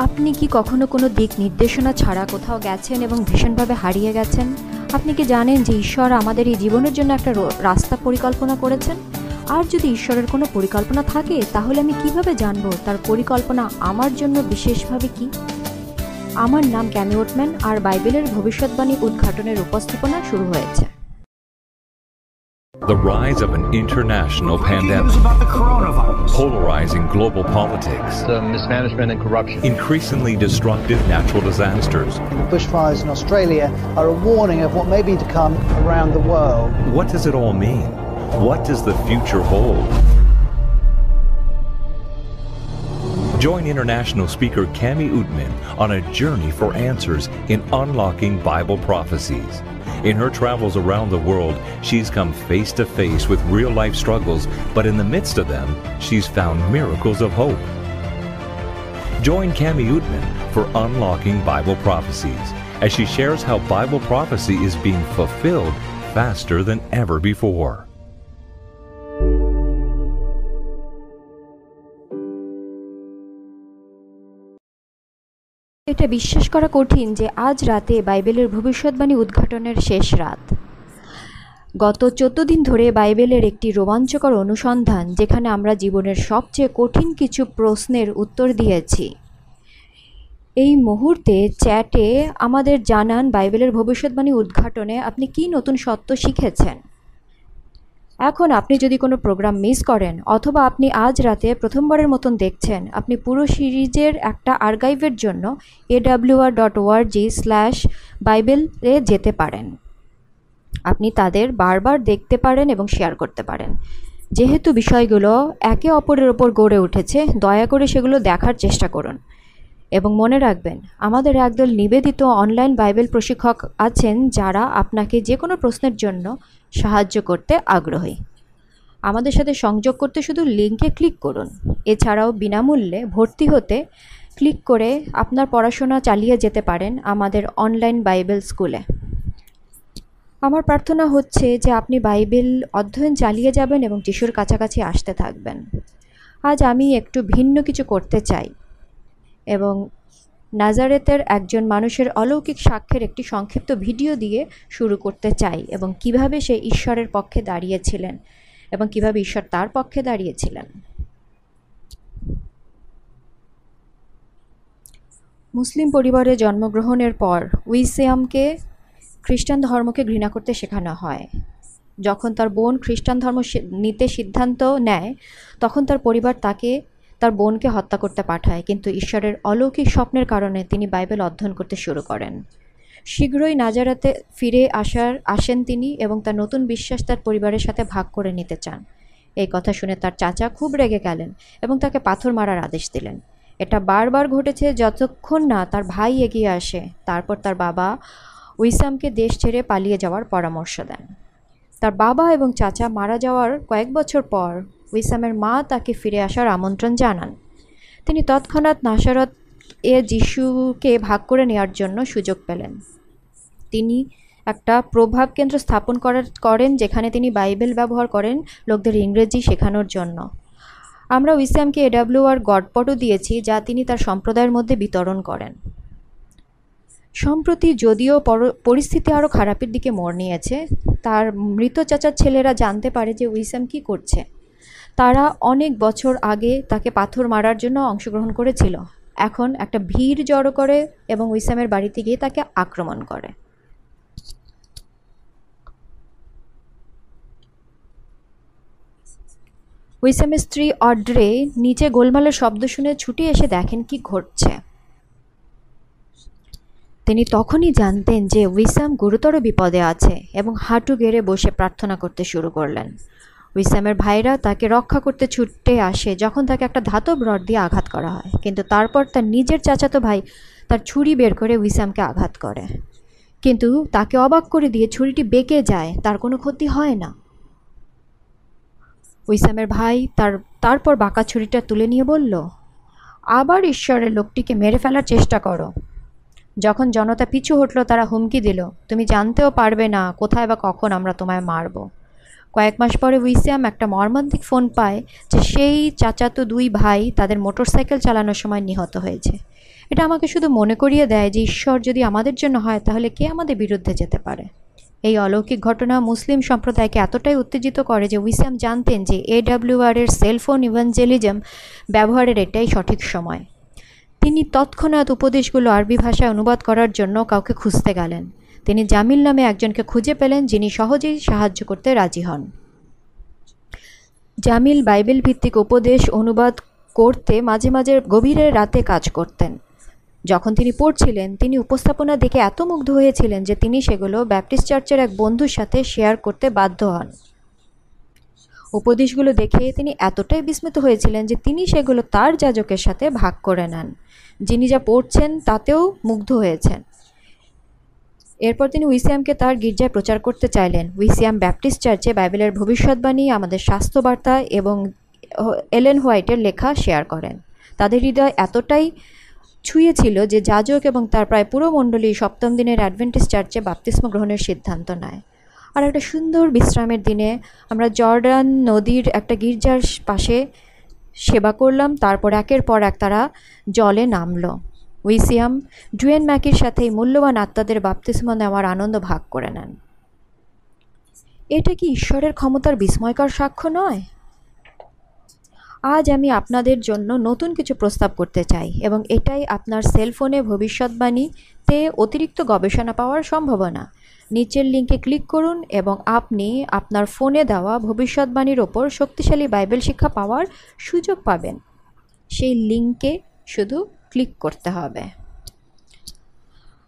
আপনি কি কখনো কোনো দিক নির্দেশনা ছাড়া কোথাও গেছেন এবং ভীষণভাবে হারিয়ে গেছেন? আপনি কি জানেন যে ঈশ্বর আমাদের এই জীবনের জন্য একটা রাস্তা পরিকল্পনা করেছেন? আর যদি ঈশ্বরের কোনো পরিকল্পনা থাকে, তাহলে আমি কীভাবে জানব তার পরিকল্পনা আমার জন্য বিশেষভাবে কি? আমার নাম ক্যামি ওটম্যান আর বাইবেলের ভবিষ্যৎবাণী উদ্ঘাটনের উপস্থাপনা শুরু হয়েছে। The rise of an international pandemic, about the coronavirus. polarizing global politics, the mismanagement and corruption. increasingly destructive natural disasters. The bushfires in Australia are a warning of what may be to come around the world. What does it all mean? What does the future hold? Join international speaker Cami Utman on a journey for answers in unlocking Bible prophecies. In her travels around the world, she's come face to face with real life struggles, but in the midst of them, she's found miracles of hope. Join Cami Utman for Unlocking Bible Prophecies as she shares how Bible prophecy is being fulfilled faster than ever before. এটা বিশ্বাস করা কঠিন যে আজ রাতে বাইবেলের ভবিষ্যৎবাণী উদ্ঘাটনের শেষ রাত। গত চোদ্দ দিন ধরে বাইবেলের একটি রোমাঞ্চকর অনুসন্ধান যেখানে আমরা জীবনের সবচেয়ে কঠিন কিছু প্রশ্নের উত্তর দিয়েছি। এই মুহূর্তে চ্যাটে আমাদের জানান বাইবেলের ভবিষ্যৎবাণী উদ্ঘাটনে আপনি কি নতুন সত্য শিখেছেন? এখন আপনি যদি কোনো প্রোগ্রাম মিস করেন, অথবা আপনি আজ রাতে প্রথমবারের মতন দেখছেন, আপনি পুরো সিরিজের একটা আর্কাইভের জন্য এডাব্লিউআর ডট ওআরজি স্ল্যাশ বাইবেলে যেতে পারেন। আপনি তাদের বারবার দেখতে পারেন এবং শেয়ার করতে পারেন। যেহেতু বিষয়গুলো একে অপরের ওপর গড়ে উঠেছে, দয়া করে সেগুলো দেখার চেষ্টা করুন। এবং মনে রাখবেন, আমাদের একদল নিবেদিত অনলাইন বাইবেল প্রশিক্ষক আছেন যারা আপনাকে যে কোনো প্রশ্নের জন্য সাহায্য করতে আগ্রহী। আমাদের সাথে সংযোগ করতে শুধু লিঙ্কে ক্লিক করুন। এছাড়াও বিনামূল্যে ভর্তি হতে ক্লিক করে আপনার পড়াশোনা চালিয়ে যেতে পারেন আমাদের অনলাইন বাইবেল স্কুলে আমার প্রার্থনা হচ্ছে যে আপনি বাইবেল অধ্যয়ন চালিয়ে যাবেন এবং যিশুর কাছাকাছি আসতে থাকবেন। আজ আমি একটু ভিন্ন কিছু করতে চাই এবং নাজারেতের একজন মানুষের অলৌকিক সাক্ষ্যের একটি সংক্ষিপ্ত ভিডিও দিয়ে শুরু করতে চাই এবং কীভাবে সে ঈশ্বরের পক্ষে দাঁড়িয়েছিলেন এবং কীভাবে ঈশ্বর তার পক্ষে দাঁড়িয়েছিলেন। মুসলিম পরিবারে জন্মগ্রহণের পর উইসিয়ামকে খ্রিস্টান ধর্মকে ঘৃণা করতে শেখানো হয়। যখন তার বোন খ্রিস্টান ধর্ম নিতে সিদ্ধান্ত নেয়, তখন তার পরিবার তাকে তার বোনকে হত্যা করতে পাঠায়, কিন্তু ঈশ্বরের অলৌকিক স্বপ্নের কারণে তিনি বাইবেল অধ্যয়ন করতে শুরু করেন। শীঘ্রই নাজারাতে ফিরে আসার, আসেন তিনি এবং তার নতুন বিশ্বাস তার পরিবারের সাথে ভাগ করে নিতে চান। এই কথা শুনে তার চাচা খুব রেগে গেলেন এবং তাকে পাথর মারার আদেশ দিলেন। এটা বারবার ঘটেছে যতক্ষণ না তার ভাই এগিয়ে আসে, তারপর তার বাবা উইসামকে দেশ ছেড়ে পালিয়ে যাওয়ার পরামর্শ দেন। তার বাবা এবং চাচা মারা যাওয়ার কয়েক বছর পর উইসামের মা তাকে ফিরে আসার আমন্ত্রণ জানান। তিনি তৎক্ষণাৎ নাসারত এ যিশুকে ভাগ করে নেওয়ার জন্য সুযোগ পেলেন। তিনি একটা প্রভাব কেন্দ্র স্থাপন করার, করেন যেখানে তিনি বাইবেল ব্যবহার করেন লোকদের ইংরেজি শেখানোর জন্য। আমরা উইসামকে এডাব্লিউ আর গডপটও দিয়েছি যা তিনি তার সম্প্রদায়ের মধ্যে বিতরণ করেন। সম্প্রতি যদিও পর- পরিস্থিতি আরও খারাপের দিকে মোড় নিয়েছে, তার মৃত চাচার ছেলেরা জানতে পারে যে উইসাম কী করছে। তারা অনেক বছর আগে তাকে পাথর মারার জন্য অংশগ্রহণ করেছিল। এখন একটা ভিড় জড়ো করে এবং উইসামের বাড়িতে গিয়ে তাকে আক্রমণ করে। উইসামের স্ত্রী অড্রে নিচে গোলমালের শব্দ শুনে ছুটে এসে দেখেন কি ঘটছে। তিনি তখনই জানতেন যে উইসাম গুরুতর বিপদে আছে এবং হাঁটু গেড়ে বসে প্রার্থনা করতে শুরু করলেন। উইসামের ভাইরা তাকে রক্ষা করতে ছুটে আসে, যখন তাকে একটা ধাতব রড দিয়ে আঘাত করা হয়। কিন্তু তারপর তার নিজের চাচাতো ভাই তার ছুরি বের করে উইসামকে আঘাত করে। কিন্তু তাকে অবাক করে দিয়ে ছুরিটি বেঁকে যায়, তার কোনো ক্ষতি হয় না। উইসামের ভাই তার, তারপর বাঁকা ছুরিটা তুলে নিয়ে বলল, আবার ঈশ্বরের লোকটিকে মেরে ফেলার চেষ্টা করো। যখন জনতা পিছু হটলো, তারা হুমকি দিল, তুমি জানতেও পারবে না, কোথায় বা কখন আমরা তোমায় মারব? কয়েক মাস পরে উইসিয়াম একটা মর্মান্তিক ফোন পায় যে সেই চাচাতো দুই ভাই তাদের মোটরসাইকেল চালানোর সময় নিহত হয়েছে। এটা আমাকে শুধু মনে করিয়ে দেয় যে ঈশ্বর যদি আমাদের জন্য হয়, তাহলে কে আমাদের বিরুদ্ধে যেতে পারে? এই অলৌকিক ঘটনা মুসলিম সম্প্রদায়কে এতটাই উত্তেজিত করে যে উইসাম জানতেন যে এডাব্লিউআর এর সেলফোন ইভাঞ্জেলিজম ব্যবহারের এটাই সঠিক সময়। তিনি তৎক্ষণাৎ উপদেশগুলো আরবি ভাষায় অনুবাদ করার জন্য কাউকে খুঁজতে গেলেন। তিনি জামিল নামে একজনকে খুঁজে পেলেন যিনি সহজেই সাহায্য করতে রাজি হন। জামিল বাইবেল ভিত্তিক উপদেশ অনুবাদ করতে মাঝে মাঝে গভীরে রাতে কাজ করতেন। যখন তিনি পড়ছিলেন, তিনি উপস্থাপনা দেখে এত মুগ্ধ হয়েছিলেন যে তিনি সেগুলো ব্যাপটিস্ট চার্চের এক বন্ধুর সাথে শেয়ার করতে বাধ্য হন। উপদেশগুলো দেখে তিনি এতটাই বিস্মিত হয়েছিলেন যে তিনি সেগুলো তার যাজকের সাথে ভাগ করে নেন। যিনি যা পড়ছেন, তাতেও মুগ্ধ হয়েছেন। এরপর তিনি উইসিয়ামকে তার গির্জায় প্রচার করতে চাইলেন। উইসিয়াম ব্যাপটিস্ট চার্চে বাইবেলের ভবিষ্যৎবাণী আমাদের স্বাস্থ্যবার্তা এবং এলেন হোয়াইটের লেখা শেয়ার করেন। তাদের হৃদয় এতটাই ছুঁয়েছিল যে যাজক এবং তার প্রায় পুরো মণ্ডলী সপ্তম দিনের অ্যাডভেন্টিস চার্চে বাপতিস্ম গ্রহণের সিদ্ধান্ত নেয়। আর একটা সুন্দর বিশ্রামের দিনে আমরা জর্ডান নদীর একটা গির্জার পাশে সেবা করলাম, তারপর একের পর এক তারা জলে নামলো। উইসিয়াম ডুয়েন ম্যাকির সাথে এই মূল্যবান আত্মাদের বাপ্তিস্ম নেওয়ার আনন্দ ভাগ করে নেন। এটা কি ঈশ্বরের ক্ষমতার বিস্ময়কর সাক্ষ্য নয়? আজ আমি আপনাদের জন্য নতুন কিছু প্রস্তাব করতে চাই এবং এটাই আপনার সেলফোনে ভবিষ্যৎবাণীতে অতিরিক্ত গবেষণা পাওয়ার সম্ভাবনা। নিচের লিঙ্কে ক্লিক করুন এবং আপনি আপনার ফোনে দেওয়া ভবিষ্যৎবাণীর ওপর শক্তিশালী বাইবেল শিক্ষা পাওয়ার সুযোগ পাবেন। সেই লিঙ্কে শুধু ক্লিক করতে হবে।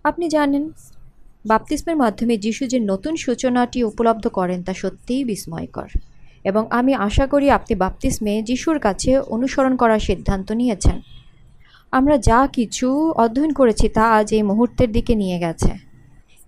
আপনি জানেন, বাপতিস্মের মাধ্যমে যিশু যে নতুন সূচনাটি উপলব্ধ করেন তা সত্যিই বিস্ময়কর। এবং আমি আশা করি আপনি বাপ্তিস্মে যিশুর কাছে অনুসরণ করার সিদ্ধান্ত নিয়েছেন। আমরা যা কিছু অধ্যয়ন করেছি তা আজ এই মুহূর্তের দিকে নিয়ে গেছে।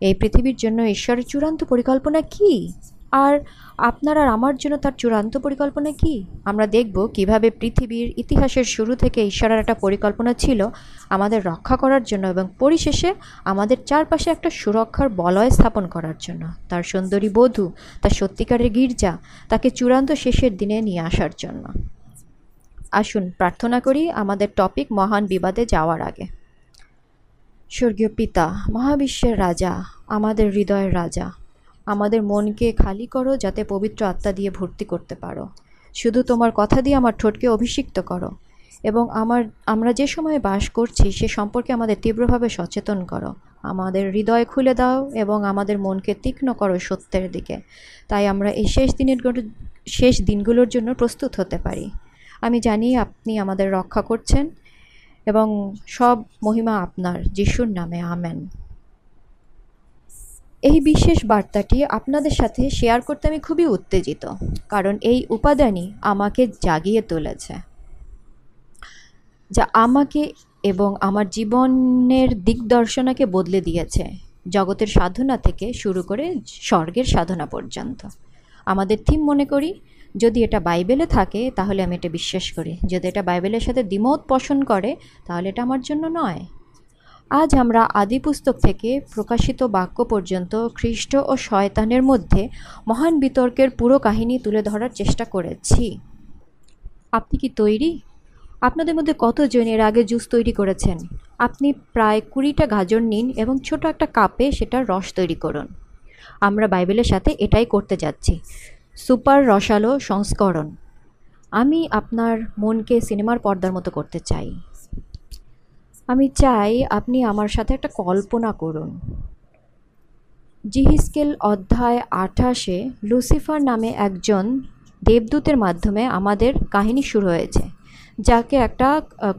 এই পৃথিবীর জন্য ঈশ্বরের চূড়ান্ত পরিকল্পনা কি? আর আপনার আর আমার জন্য তার চূড়ান্ত পরিকল্পনা কি? আমরা দেখব কীভাবে পৃথিবীর ইতিহাসের শুরু থেকে ঈশ্বরের একটা পরিকল্পনা ছিল আমাদের রক্ষা করার জন্য এবং পরিশেষে আমাদের চারপাশে একটা সুরক্ষার বলয় স্থাপন করার জন্য। তার সুন্দরী বধূ, তার সত্যিকারের গির্জা, তাকে চূড়ান্ত শেষের দিনে নিয়ে আসার জন্য। আসুন, প্রার্থনা করি আমাদের টপিক মহান বিবাদে যাওয়ার আগে। স্বর্গীয় পিতা, মহাবিশ্বের রাজা, আমাদের হৃদয়ের রাজা আমাদের মনকে খালি করো, যাতে পবিত্র আত্মা দিয়ে ভর্তি করতে পারো। শুধু তোমার কথা দিয়ে আমার ঠোঁটকে অভিষিক্ত করো এবং আমার, আমরা যে সময়ে বাস করছি, সে সম্পর্কে আমাদের তীব্রভাবে সচেতন করো। আমাদের হৃদয় খুলে দাও এবং আমাদের মনকে তীক্ষ্ণ করো সত্যের দিকে। তাই আমরা এই শেষ দিনের শেষ দিনগুলোর জন্য প্রস্তুত হতে পারি। আমি জানি আপনি আমাদের রক্ষা করছেন এবং সব মহিমা আপনার, যিশুর নামে, আমেন। এই বিশেষ বার্তাটি আপনাদের সাথে শেয়ার করতে আমি খুবই উত্তেজিত, কারণ এই উপাদানই আমাকে জাগিয়ে তুলেছে। যা আমাকে এবং আমার জীবনের দিকদর্শনাকে বদলে দিয়েছে জগতের সাধনা থেকে শুরু করে স্বর্গের সাধনা পর্যন্ত। আমাদের থিম মনে করি, যদি এটা বাইবেলে থাকে, তাহলে আমি এটা বিশ্বাস করি। যদি এটা বাইবেলের সাথে দ্বিমত পোষণ করে, তাহলে এটা আমার জন্য নয়। আজ আমরা আদি পুস্তক থেকে প্রকাশিত বাক্য পর্যন্ত খ্রিস্ট ও শয়তানের মধ্যে মহান বিতর্কের পুরো কাহিনী তুলে ধরার চেষ্টা করেছি। আপনি কি তৈরি? আপনাদের মধ্যে কতজন এর আগে জুস তৈরি করেছেন? আপনি প্রায় কুড়িটা গাজর নিন এবং ছোট একটা কাপে সেটার রস তৈরি করুন। আমরা বাইবেলের সাথে এটাই করতে যাচ্ছি। সুপার রসালো সংস্করণ। আমি আপনার মনকে সিনেমার পর্দার মতো করতে চাই। আমি চাই আপনি আমার সাথে একটা কল্পনা করুন। জিহিস্কেল অধ্যায় আঠাশে লুসিফার নামে একজন দেবদূতের মাধ্যমে আমাদের কাহিনী শুরু হয়েছে, যাকে একটা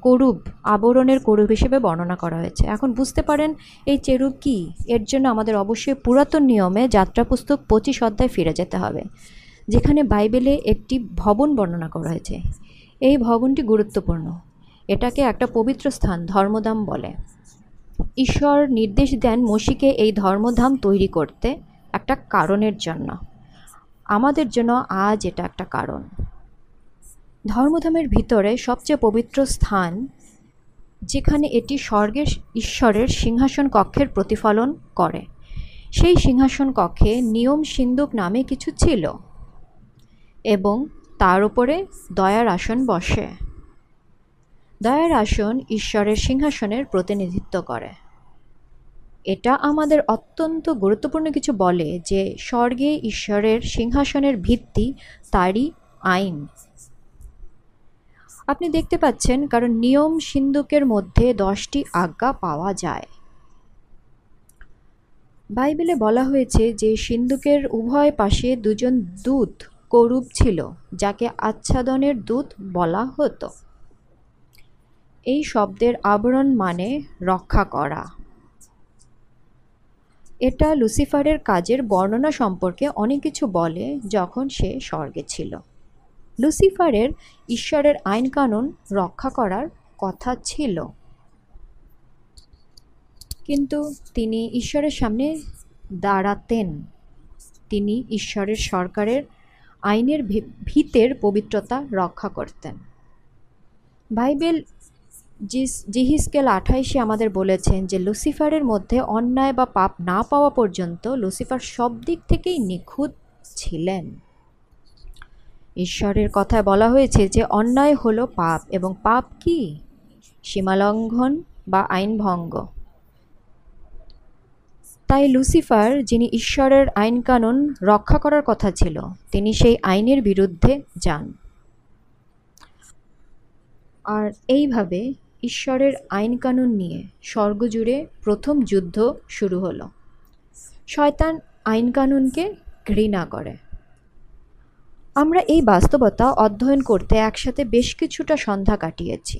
করুব আবরণের করুব হিসেবে বর্ণনা করা হয়েছে। এখন বুঝতে পারেন এই চেরুব কি? এর জন্য আমাদের অবশ্যই পুরাতন নিয়মে যাত্রা পুস্তক পঁচিশ অধ্যায় ফিরে যেতে হবে, যেখানে বাইবেলে একটি ভবন বর্ণনা করা হয়েছে। এই ভবনটি গুরুত্বপূর্ণ। এটাকে একটা পবিত্র স্থান, ধর্মধাম বলে। ঈশ্বর নির্দেশ দেন মসিকে এই ধর্মধাম তৈরি করতে একটা কারণের জন্য। আমাদের জন্য আজ এটা একটা কারণ। ধর্মধামের ভিতরে সবচেয়ে পবিত্র স্থান, যেখানে এটি স্বর্গের ঈশ্বরের সিংহাসন কক্ষের প্রতিফলন করে। সেই সিংহাসন কক্ষে নিয়ম সিন্দুক নামে কিছু ছিল এবং তার উপরে দয়ার আসন বসে। দয়ার আসন ঈশ্বরের সিংহাসনের প্রতিনিধিত্ব করে। এটা আমাদের অত্যন্ত গুরুত্বপূর্ণ কিছু বলে যে স্বর্গে ঈশ্বরের সিংহাসনের ভিত্তি তারই আইন। আপনি দেখতে পাচ্ছেন কারণ নিয়ম সিন্ধুকের মধ্যে দশটি আজ্ঞা পাওয়া যায়। বাইবেলে বলা হয়েছে যে সিন্ধুকের উভয় পাশে দুজন দূত, করুব ছিল, যাকে আচ্ছাদনের দূত বলা হতো। এই শব্দের আবরণ মানে রক্ষা করা। এটা লুসিফারের কাজের বর্ণনা সম্পর্কে অনেক কিছু বলে যখন সে স্বর্গে ছিল। লুসিফারের ঈশ্বরের আইন কানুন রক্ষা করার কথা ছিল। কিন্তু তিনি ঈশ্বরের সামনে দাঁড়াতেন। তিনি ঈশ্বরের সরকারের আইনের ভিতের পবিত্রতা রক্ষা করতেন। বাইবেল জিস, জিহিসকেল আঠাইশে আমাদের বলেছেন যে লুসিফারের মধ্যে অন্যায় বা পাপ না পাওয়া পর্যন্ত লুসিফার সব দিক থেকেই নিখুঁত ছিলেন। ঈশ্বরের কথায় বলা হয়েছে যে অন্যায় হলো পাপ এবং পাপ কি? সীমালঙ্ঘন বা আইন ভঙ্গ। তাই লুসিফার, যিনি ঈশ্বরের আইন কানুন রক্ষা করার কথা ছিল, তিনি সেই আইনের বিরুদ্ধে যান। আর এইভাবে ঈশ্বরের আইন কানুন নিয়ে স্বর্গজুড়ে প্রথম যুদ্ধ শুরু হলো। শয়তান আইন কানুনকে ঘৃণা করে। আমরা এই বাস্তবতা অধ্যয়ন করতে একসাথে বেশ কিছুটা সন্ধ্যা কাটিয়েছি।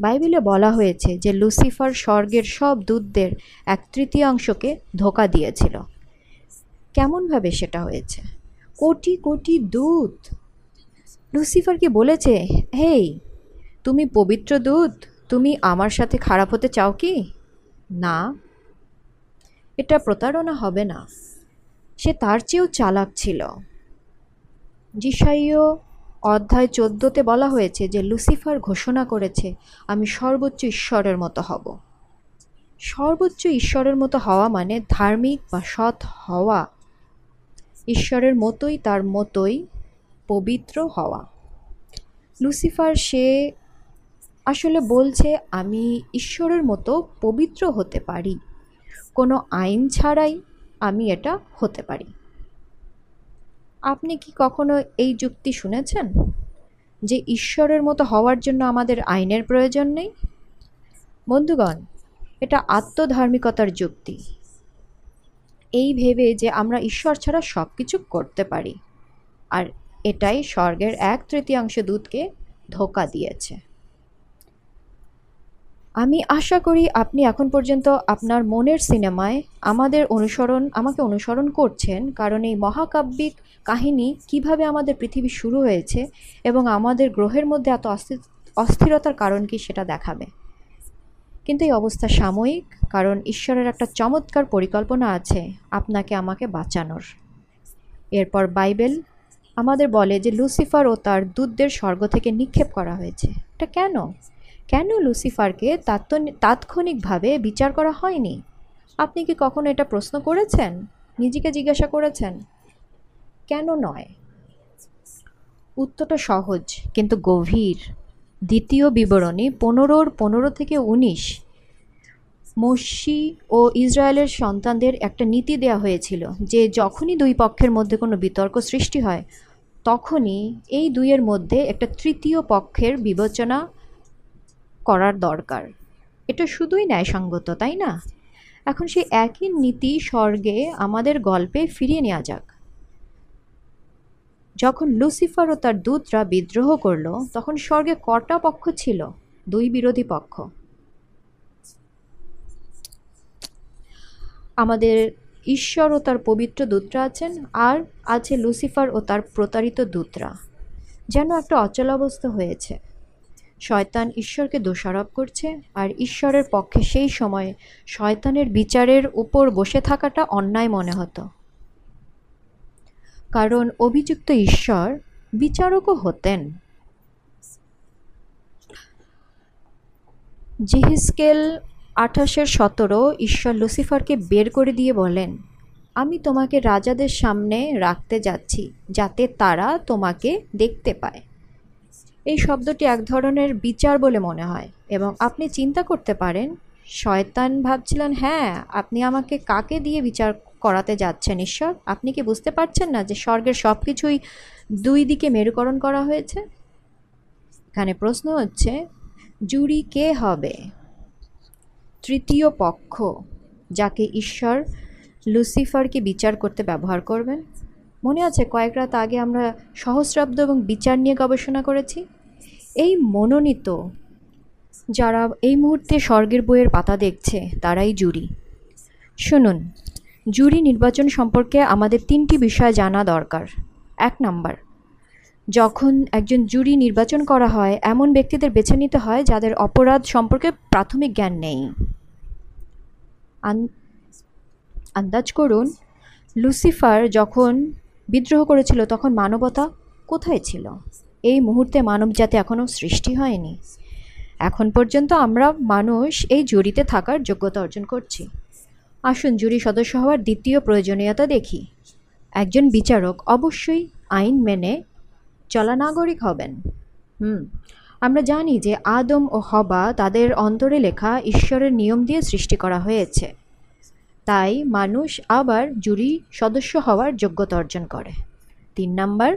বাইবেলে বলা হয়েছে যে লুসিফার স্বর্গের সব দূতদের এক তৃতীয়াংশকে ধোকা দিয়েছিল। কেমনভাবে সেটা হয়েছে? কোটি কোটি দূত। লুসিফার কি বলেছে, হেই, তুমি পবিত্র দূত? তুমি আমার সাথে খারাপ হতে চাও কি? না। এটা প্রতারণা হবে না। সে তার চেয়েও চালাক ছিল। জিসাইও অধ্যায় চোদ্দোতে বলা হয়েছে যে লুসিফার ঘোষণা করেছে, আমি সর্বোচ্চ ঈশ্বরের মতো হব। সর্বোচ্চ ঈশ্বরের মতো হওয়া মানে ধার্মিক বা সৎ হওয়া। ঈশ্বরের মতোই তার মতোই পবিত্র হওয়া। লুসিফার সে আসলে বলছে, আমি ঈশ্বরের মতো পবিত্র হতে পারি। কোনো আইন ছাড়াই আমি এটা হতে পারি। আপনি কি কখনো এই যুক্তি শুনেছেন? যে ঈশ্বরের মতো হওয়ার জন্য আমাদের আইনের প্রয়োজন নেই? বন্ধুগণ, এটা আত্মধার্মিকতার যুক্তি। এই ভেবে যে আমরা ঈশ্বর ছাড়া সব কিছু করতে পারি, আর এটাই স্বর্গের এক তৃতীয়াংশ দূতকে ধোকা দিয়েছে। আমি আশা করি আপনি এখন পর্যন্ত আপনার মনের সিনেমায় আমাদের অনুসরণ, আমাকে অনুসরণ করছেন, কারণ এই মহাকাব্যিক কাহিনী কীভাবে আমাদের পৃথিবী শুরু হয়েছে এবং আমাদের গ্রহের মধ্যে এত অস্থিরতার কারণ কি সেটা দেখাবে। কিন্তু এই অবস্থা সাময়িক, কারণ ঈশ্বরের একটা চমৎকার পরিকল্পনা আছে আপনাকে আমাকে বাঁচানোর। এরপর বাইবেল আমাদের বলে যে লুসিফার ও তার দূতদের স্বর্গ থেকে নিক্ষেপ করা হয়েছে। এটা কেন? কেন লুসিফারকে তাৎক্ষণিকভাবে বিচার করা হয়নি? আপনি কি কখনো এটা প্রশ্ন করেছেন? নিজেকে জিজ্ঞাসা করেছেন? কেন নয়? উত্তরটা সহজ, কিন্তু গভীর। দ্বিতীয় বিবরণী পনেরোর পনেরো থেকে উনিশ। মসি ও ইসরায়েলের সন্তানদের একটা নীতি দেওয়া হয়েছিল যে যখনই দুই পক্ষের মধ্যে কোনো বিতর্ক সৃষ্টি হয়, তখনই এই দুইয়ের মধ্যে একটা তৃতীয় পক্ষের বিবেচনা করার দরকার। এটা শুধুই ন্যায়সঙ্গত, তাই না? এখন সেই একই নীতি স্বর্গে আমাদের গল্পে ফিরিয়ে নেওয়া যাক। যখন লুসিফার ও তার দূতরা বিদ্রোহ করল, তখন স্বর্গে কটা পক্ষ ছিল? দুই বিরোধী পক্ষ। আমাদের ঈশ্বর ও তার পবিত্র দূতরা আছেন, আর আছে লুসিফার ও তার প্রতারিত দূতরা। যেন একটা অচলাবস্থা হয়েছে। শয়তান ঈশ্বরকে দোষারোপ করছে, আর ঈশ্বরের পক্ষে সেই সময়ে শয়তানের বিচারের উপর বসে থাকাটা অন্যায় মনে হতো। কারণ অভিযুক্ত ঈশ্বর বিচারকও হতেন। জিহিসকেল আঠাশের সতেরো ঈশ্বর লুসিফারকে বের করে দিয়ে বলেন, আমি তোমাকে রাজাদের সামনে রাখতে যাচ্ছি যাতে তারা তোমাকে দেখতে পায়। এই শব্দটি এক ধরনের বিচার বলে মনে হয় এবং আপনি চিন্তা করতে পারেন, শয়তান ভাবছিলেন হ্যাঁ আপনি আমাকে কাকে দিয়ে বিচার করাতে যাচ্ছেন, ঈশ্বর? আপনি কি বুঝতে পারছেন না যে স্বর্গের সব কিছুই দুই দিকে মেরুকরণ করা হয়েছে? এখানে প্রশ্ন হচ্ছে জুরি কে হবে? তৃতীয় পক্ষ, যাকে ঈশ্বর লুসিফারকে বিচার করতে ব্যবহার করবেন? মনে আছে কয়েক রাত আগে আমরা সহস্রাব্দ এবং বিচার নিয়ে গবেষণা করেছি? এই মনোনীত যারা এই মুহূর্তে স্বর্গের বইয়ের পাতা দেখছে, তারাই জুরি। শুনুন, জুরি নির্বাচন সম্পর্কে আমাদের তিনটি বিষয় জানা দরকার। এক নাম্বার, যখন একজন জুরি নির্বাচন করা হয়, এমন ব্যক্তিদের বেছে নিতে হয় যাদের অপরাধ সম্পর্কে প্রাথমিক জ্ঞান নেই। আন্দাজ করুন, লুসিফার যখন বিদ্রোহ করেছিল তখন মানবতা কোথায় ছিল? এই মুহূর্তে মানবজাতি এখনও সৃষ্টি হয়নি। এখন পর্যন্ত আমরা মানুষ এই জুরিতে থাকার যোগ্যতা অর্জন করছি। আসুন জুরি সদস্য হওয়ার দ্বিতীয় প্রয়োজনীয়তা দেখি। একজন বিচারক অবশ্যই আইন মেনে চলা নাগরিক হবেন। হুম, আমরা জানি যে আদম ও হবা তাদের অন্তরে লেখা ঈশ্বরের নিয়ম দিয়ে সৃষ্টি করা হয়েছে। তাই মানুষ আবার জুরি সদস্য হওয়ার যোগ্যতা অর্জন করে। তিন নাম্বার,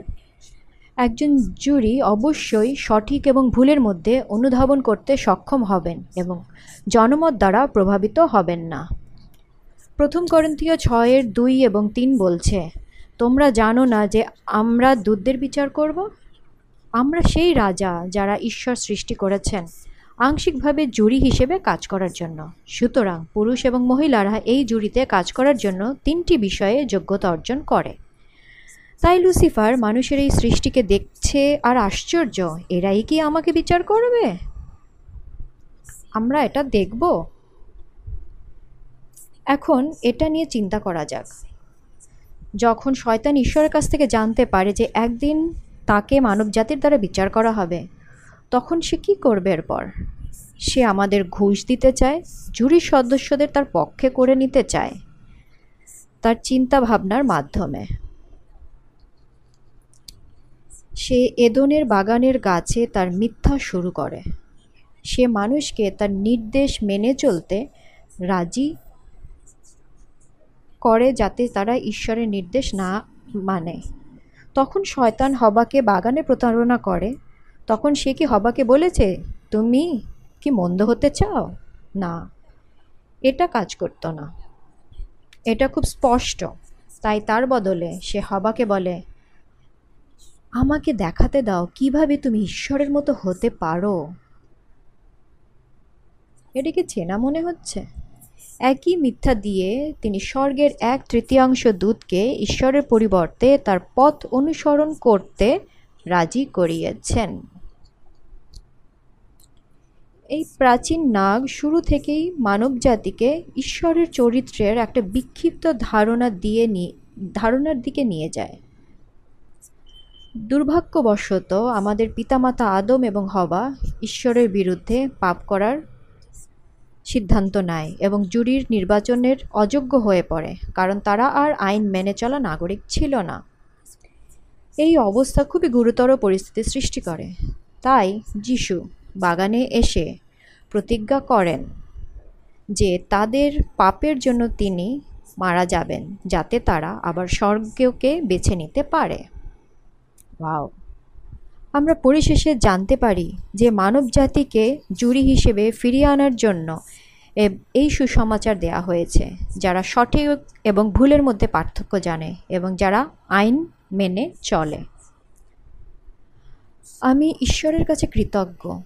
একজন জুরি অবশ্যই সঠিক এবং ভুলের মধ্যে অনুধাবন করতে সক্ষম হবেন এবং জনমত দ্বারা প্রভাবিত হবেন না। প্রথম করন্থীয় ছয়ের দুই এবং তিন বলছে, তোমরা জানো না যে আমরা দুধদের বিচার করব? আমরা সেই রাজা যারা ঈশ্বর সৃষ্টি করেছেন। আংশিকভাবে জুরি হিসেবে কাজ করার জন্য। সুতরাং পুরুষ এবং মহিলারা এই জুরিতে কাজ করার জন্য তিনটি বিষয়ে যোগ্যতা অর্জন করে। তাই লুসিফার মানুষের এই সৃষ্টিকে দেখছে আর আশ্চর্য, এরাই কি আমাকে বিচার করবে? আমরা এটা দেখব। এখন এটা নিয়ে চিন্তা করা যাক। যখন শয়তান ঈশ্বরের কাছ থেকে জানতে পারে যে একদিন তাকে মানবজাতির দ্বারা বিচার করা হবে তখন সে কি করবে এরপর? সে আমাদের ঘুষ দিতে চায় জুরির সদস্যদের তার পক্ষে করে নিতে চায়, তার চিন্তা ভাবনার মাধ্যমে। সে এদনের বাগানের গাছে তার মিথ্যা শুরু করে। সে মানুষকে তার নির্দেশ মেনে চলতে রাজি করে যাতে তারা ঈশ্বরের নির্দেশ না মানে। তখন শয়তান হবাকে বাগানে প্রতারণা করে তখন সে কি হবাকে বলেছে, তুমি কি মন্দ হতে চাও? না, এটা কাজ করতো না। এটা খুব স্পষ্ট। তাই তার বদলে সে হবাকে বলে, আমাকে দেখাতে দাও, কীভাবে তুমি ঈশ্বরের মতো হতে পারো? এটিকে চেনা মনে হচ্ছে? একই মিথ্যা দিয়ে তিনি স্বর্গের এক তৃতীয়াংশ দূতকে ঈশ্বরের পরিবর্তে তার পথ অনুসরণ করতে রাজি করিয়েছেন। এই প্রাচীন নাগ শুরু থেকেই মানবজাতিকে ঈশ্বরের চরিত্রের একটা বিক্ষিপ্ত ধারণা দিয়ে ধারণার দিকে নিয়ে যায়। দুর্ভাগ্যবশত আমাদের পিতামাতা আদম এবং হবা ঈশ্বরের বিরুদ্ধে পাপ করার সিদ্ধান্ত নেয় এবং জুরির নির্বাচনের অযোগ্য হয়ে পড়ে, কারণ তারা আর আইন মেনে চলা নাগরিক ছিল না। এই অবস্থা খুবই গুরুতর পরিস্থিতি সৃষ্টি করে। তাই যিশু বাগানে এসে প্রতিজ্ঞা করেন যে তাদের পাপের জন্য তিনি মারা যাবেন যাতে তারা আবার স্বর্গকে বেছে নিতে পারে। ওয়াও। আমরা পরিশেষে জানতে পারি যে মানব জাতিকে জুরি হিসেবে ফিরিয়ে আনার জন্য এই সুসমাচার দেয়া হয়েছে যারা সঠিক এবং ভুলের মধ্যে পার্থক্য জানে এবং যারা আইন মেনে চলে। আমি ঈশ্বরের কাছে কৃতজ্ঞ।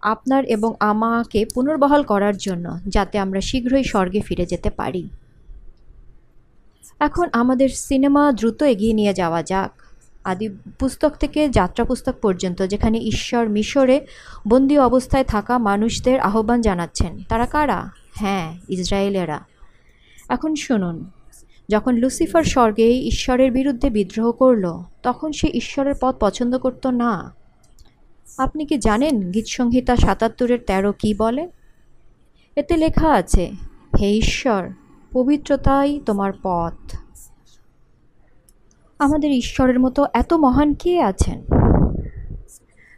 আপনার এবং আমাকে পুনর্বহাল করার জন্য যাতে আমরা শীঘ্রই স্বর্গে ফিরে যেতে পারি। এখন আমাদের সিনেমা দ্রুত এগিয়ে নিয়ে যাওয়া যাক। আদি পুস্তক থেকে যাত্রা পুস্তক পর্যন্ত, যেখানে ঈশ্বর মিশরে বন্দি অবস্থায় থাকা মানুষদের আহ্বান জানাচ্ছেন। তারা কারা? হ্যাঁ ইসরায়েলেরা। এখন শুনুন। যখন লুসিফার স্বর্গে ঈশ্বরের বিরুদ্ধে বিদ্রোহ করল, তখন সে ঈশ্বরের পথ পছন্দ করত না। আপনি কি জানেন গীতসংহিতা সাতাত্তরের তেরো কী বলে? এতে লেখা আছে, হে ঈশ্বর, পবিত্রতাই তোমার পথ। আমাদের ঈশ্বরের মতো এত মহান কে আছেন?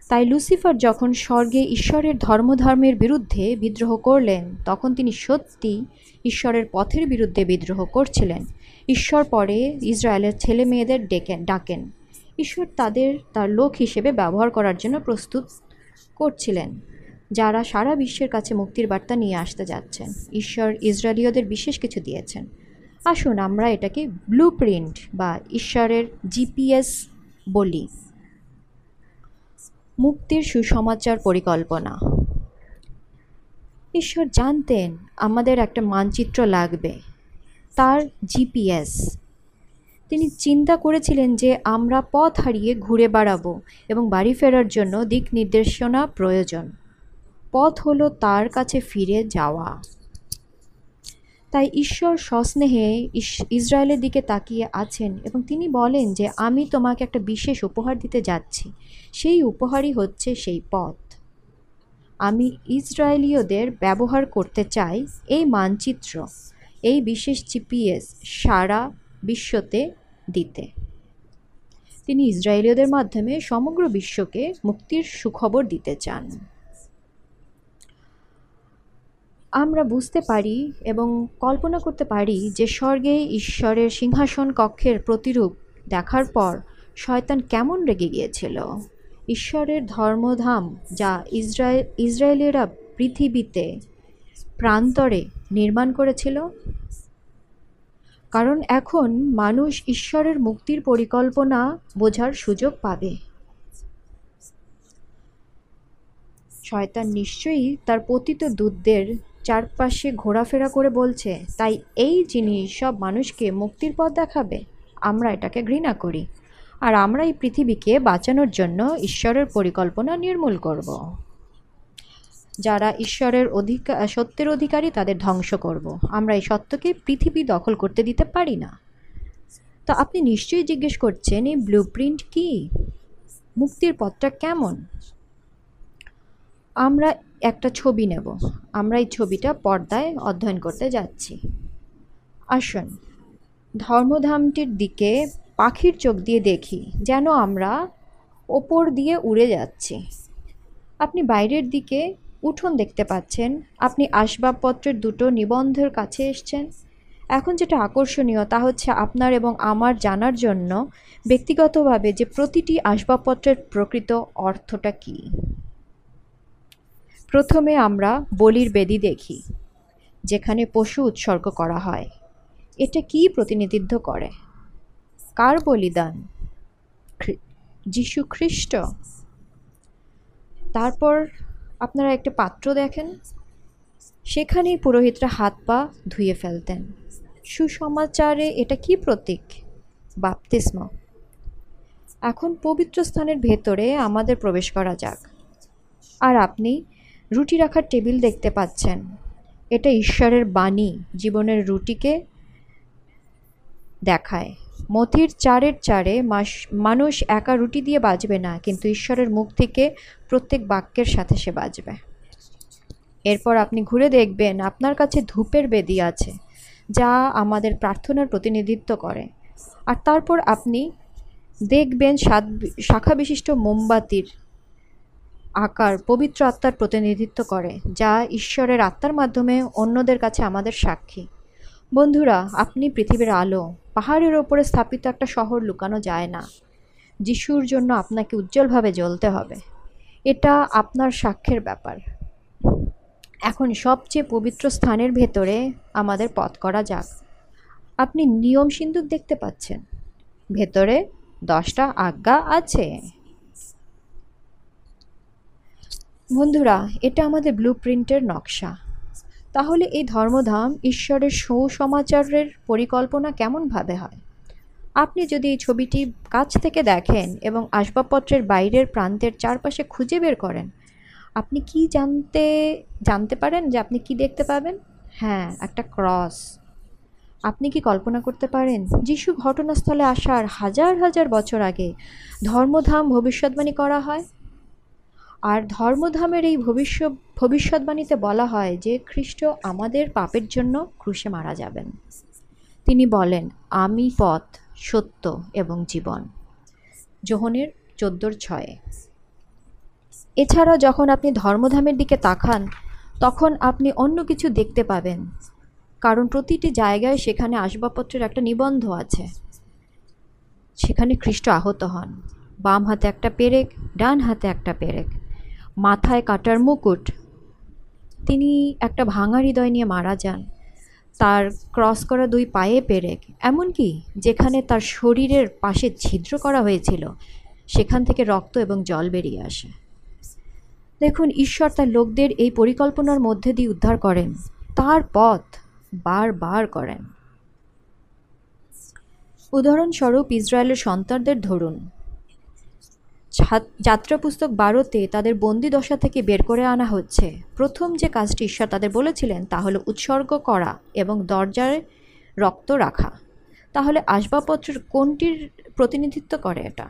তাই লুসিফার যখন স্বর্গে ঈশ্বরের ধর্মধর্মের বিরুদ্ধে বিদ্রোহ করলেন, তখন তিনি সত্যি ঈশ্বরের পথের বিরুদ্ধে বিদ্রোহ করছিলেন। ঈশ্বর পরে ইসরায়েলের ছেলে মেয়েদের ডেকেন, ডাকেন। ঈশ্বর তাদের, তার লোক হিসেবে ব্যবহার করার জন্য প্রস্তুত করছিলেন, যারা সারা বিশ্বের কাছে মুক্তির বার্তা নিয়ে আসতে যাচ্ছেন। ঈশ্বর ইসরায়েলীয়দের বিশেষ কিছু দিয়েছেন। আসুন আমরা এটাকে ব্লু প্রিন্ট বা ঈশ্বরের জিপিএস বলি। মুক্তির সুসমাচার পরিকল্পনা। ঈশ্বর জানতেন আমাদের একটা মানচিত্র লাগবে, তার জিপিএস। তিনি চিন্তা করেছিলেন যে আমরা পথ হারিয়ে ঘুরে বেড়াবো এবং বাড়ি ফেরার জন্য দিক নির্দেশনা প্রয়োজন। পথ হলো তার কাছে ফিরে যাওয়া। তাই ঈশ্বর সস্নেহে ইস- ইসরায়েলের দিকে তাকিয়ে আছেন এবং তিনি বলেন যে আমি তোমাকে একটা বিশেষ উপহার দিতে যাচ্ছি। সেই উপহারই হচ্ছে সেই পথ। আমি ইসরায়েলীয়দের ব্যবহার করতে চাই এই মানচিত্র। এই বিশেষ জিপিএস সারা বিশ্বতে দিতে। তিনি ইসরায়েলীয়দের মাধ্যমে সমগ্র বিশ্বকে মুক্তির সুখবর দিতে চান। আমরা বুঝতে পারি এবং কল্পনা করতে পারি যে স্বর্গে ঈশ্বরের সিংহাসন কক্ষের প্রতিরূপ দেখার পর শয়তান কেমন রেগে গিয়েছিল? ঈশ্বরের ধর্মধাম যা ইসরায়েল ইসরায়েলিরা পৃথিবীতে প্রান্তরে নির্মাণ করেছিল কারণ এখন মানুষ ঈশ্বরের মুক্তির পরিকল্পনা বোঝার সুযোগ পাবে। শয়তান নিশ্চয়ই তার পতিত দূতদের চারপাশে ঘোরাফেরা করে বলছে, তাই এই জিনিস সব মানুষকে মুক্তির পথ দেখাবে। আমরা এটাকে ঘৃণা করি। আর আমরা এই পৃথিবীকে বাঁচানোর জন্য ঈশ্বরের পরিকল্পনা নির্মূল করব। যারা ঈশ্বরের অধিকার সত্যের অধিকারী তাদের ধ্বংস করব। আমরা এই সত্যকে পৃথিবী দখল করতে দিতে পারি না। তা আপনি নিশ্চয়ই জিজ্ঞেস করছেন, এই ব্লু প্রিন্ট কী? মুক্তির পথটা কেমন? আমরা একটা ছবি নেব। আমরা এই ছবিটা পর্দায় অধ্যয়ন করতে যাচ্ছি। আসুন, ধর্মধামটির দিকে পাখির চোখ দিয়ে দেখি, যেন আমরা ওপর দিয়ে উড়ে যাচ্ছি। আপনি বাইরের দিকে উঠোন দেখতে পাচ্ছেন। আপনি আসবাবপত্রের দুটো নিবন্ধের কাছে এসছেন। এখন যেটা আকর্ষণীয় তা হচ্ছে আপনার এবং আমার জানার জন্য ব্যক্তিগতভাবে যে প্রতিটি আসবাবপত্রের প্রকৃত অর্থটা কী। প্রথমে আমরা বলির বেদি দেখি, যেখানে পশু উৎসর্গ করা হয়। এটা কি প্রতিনিধিত্ব করে? কার বলিদান? যীশু খ্রিস্ট তারপর আপনারা একটা পাত্র দেখেন। সেখানেই পুরোহিতরা হাত পা ধুয়ে ফেলতেন। সুসমাচারে এটা কি প্রতীক? বাপতিস্ম। এখন পবিত্র স্থানের ভেতরে আমাদের প্রবেশ করা যাক। আর আপনি রুটি রাখার টেবিল দেখতে পাচ্ছেন। এটা ঈশ্বরের বাণী, জীবনের রুটিকে দেখায়। মথির চারের চারে মানুষ একা রুটি দিয়ে বাজবে না, কিন্তু ঈশ্বরের মুখ থেকে প্রত্যেক বাক্যের সাথে সে বাজবে। এরপর আপনি ঘুরে দেখবেন, আপনার কাছে ধূপের বেদি আছে, যা আমাদের প্রার্থনার প্রতিনিধিত্ব করে। আর তারপর আপনি দেখবেন সাত শাখা বিশিষ্ট মোমবাতির আকার পবিত্র আত্মার প্রতিনিধিত্ব করে, যা ঈশ্বরের আত্মার মাধ্যমে অন্যদের কাছে আমাদের সাক্ষী। বন্ধুরা, আপনি পৃথিবীর আলো, পাহাড়ের ওপরে স্থাপিত একটা শহর লুকানো যায় না। যিশুর জন্য আপনাকে উজ্জ্বলভাবে জ্বলতে হবে। এটা আপনার সাক্ষ্যের ব্যাপার। এখন সবচেয়ে পবিত্র স্থানের ভেতরে আমাদের পথ করা যাক। আপনি নিয়ম সিন্দুক দেখতে পাচ্ছেন। ভেতরে দশটা আজ্ঞা আছে। বন্ধুরা, এটা আমাদের ব্লু প্রিন্টের নকশা। তাহলে এই ধর্মধাম ঈশ্বরের সুসমাচারের পরিকল্পনা কেমনভাবে হয়? আপনি যদি এই ছবিটি কাছ থেকে দেখেন এবং আসবাবপত্রের বাইরের প্রান্তের চারপাশে খুঁজে বের করেন, আপনি কি জানতে জানতে পারেন যে আপনি কি দেখতে পাবেন? হ্যাঁ একটা ক্রস। আপনি কি কল্পনা করতে পারেন যিশু ঘটনাস্থলে আসার হাজার হাজার বছর আগে ধর্মধাম ভবিষ্যৎবাণী করা হয়? আর ধর্মধামের এই ভবিষ্যৎ ভবিষ্যৎবাণীতে বলা হয় যে খ্রিস্ট আমাদের পাপের জন্য ক্রুশে মারা যাবেন। তিনি বলেন, আমি পথ, সত্য এবং জীবন। যোহনের চোদ্দোর ছয়ে। এছাড়া যখন আপনি ধর্মধামের দিকে তাকান, তখন আপনি অন্য কিছু দেখতে পাবেন। কারণ প্রতিটি জায়গায় সেখানে আসবাবপত্রের একটা নিবন্ধ আছে। সেখানে খ্রিস্ট আহত হন। বাম হাতে একটা পেরেক, ডান হাতে একটা পেরেক। মাথায় কাটার মুকুট। তিনি একটা ভাঙা হৃদয় নিয়ে মারা যান। তার ক্রস করা দুই পায়ে পেরেক এমনকি যেখানে তার শরীরের পাশে ছিদ্র করা হয়েছিল, সেখান থেকে রক্ত এবং জল বেরিয়ে আসে। দেখুন, ঈশ্বর তার লোকদের এই পরিকল্পনার মধ্যে দিয়ে উদ্ধার করেন। তার পথ বারবার করেন। উদাহরণস্বরূপ, ইসরায়েলের সন্তানদের ধরুন। ছাত- যাত্রা পুস্তক বারোতে তাদের বন্দি দশা থেকে বের করে আনা হচ্ছে। প্রথম যে কাজটি ঈশ্বর তাদের বলেছিলেন তা হলো উৎসর্গ করা এবং দরজায় রক্ত রাখা। তাহলে আসবাবপত্রের কোনটির প্রতিনিধিত্ব করে এটা?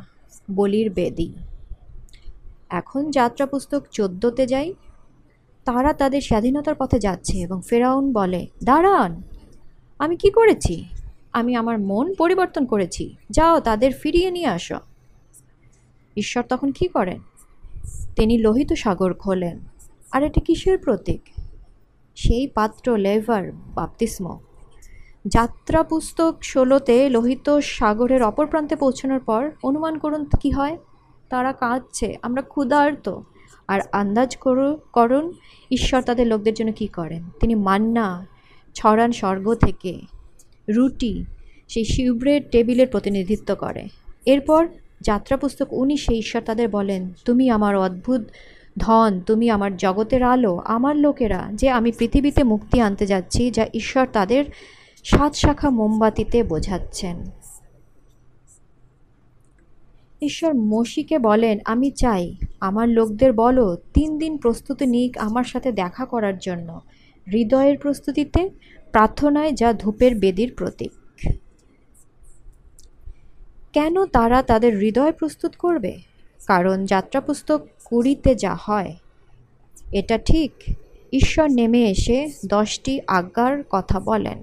বলির বেদি। এখন যাত্রা পুস্তক চোদ্দোতে যাই। তারা তাদের স্বাধীনতার পথে যাচ্ছে এবং ফেরাউন বলে, দাঁড়ান, আমি কি করেছি? আমি আমার মন পরিবর্তন করেছি। যাও, তাদের ফিরিয়ে নিয়ে আসো। ঈশ্বর তখন কি করেন? তিনি লোহিত সাগর খোলেন। আর এটি কিসের প্রতীক? সেই পাত্র লেভার বাপতিস্ম। যাত্রা পুস্তক ষোলোতে লোহিত সাগরের অপর প্রান্তে পৌঁছানোর পর অনুমান করুন কি হয়? তারা কাঁদছে, আমরা ক্ষুধার্ত। আর আন্দাজ করু, করুন ঈশ্বর তাদের লোকদের জন্য কি করেন? তিনি মান্না, ছড়ান স্বর্গ থেকে। রুটি, সেই শিবরের টেবিলের প্রতিনিধিত্ব করে। এরপর যাত্রা পুস্তক উনিশে ঈশ্বর তাদের বলেন, তুমি আমার অদ্ভুত ধন, তুমি আমার জগতের আলো, আমার লোকেরা, যে আমি পৃথিবীতে মুক্তি আনতে যাচ্ছি, যা ঈশ্বর তাদের সাত শাখা মোমবাতিতে বোঝাচ্ছেন। ঈশ্বর মসিকে বলেন, আমি চাই আমার লোকদের বলো, তিন দিন প্রস্তুতি নিক আমার সাথে দেখা করার জন্য, হৃদয়ের প্রস্তুতিতে, প্রার্থনায় যা ধূপের বেদির প্রতীক। কেন তারা তাদের হৃদয় প্রস্তুত করবে? কারণ যাত্রা পুস্তক কুড়িতে যা হয়, এটা ঠিক ঈশ্বর নেমে এসে দশটি আজ্ঞার কথা বলেন।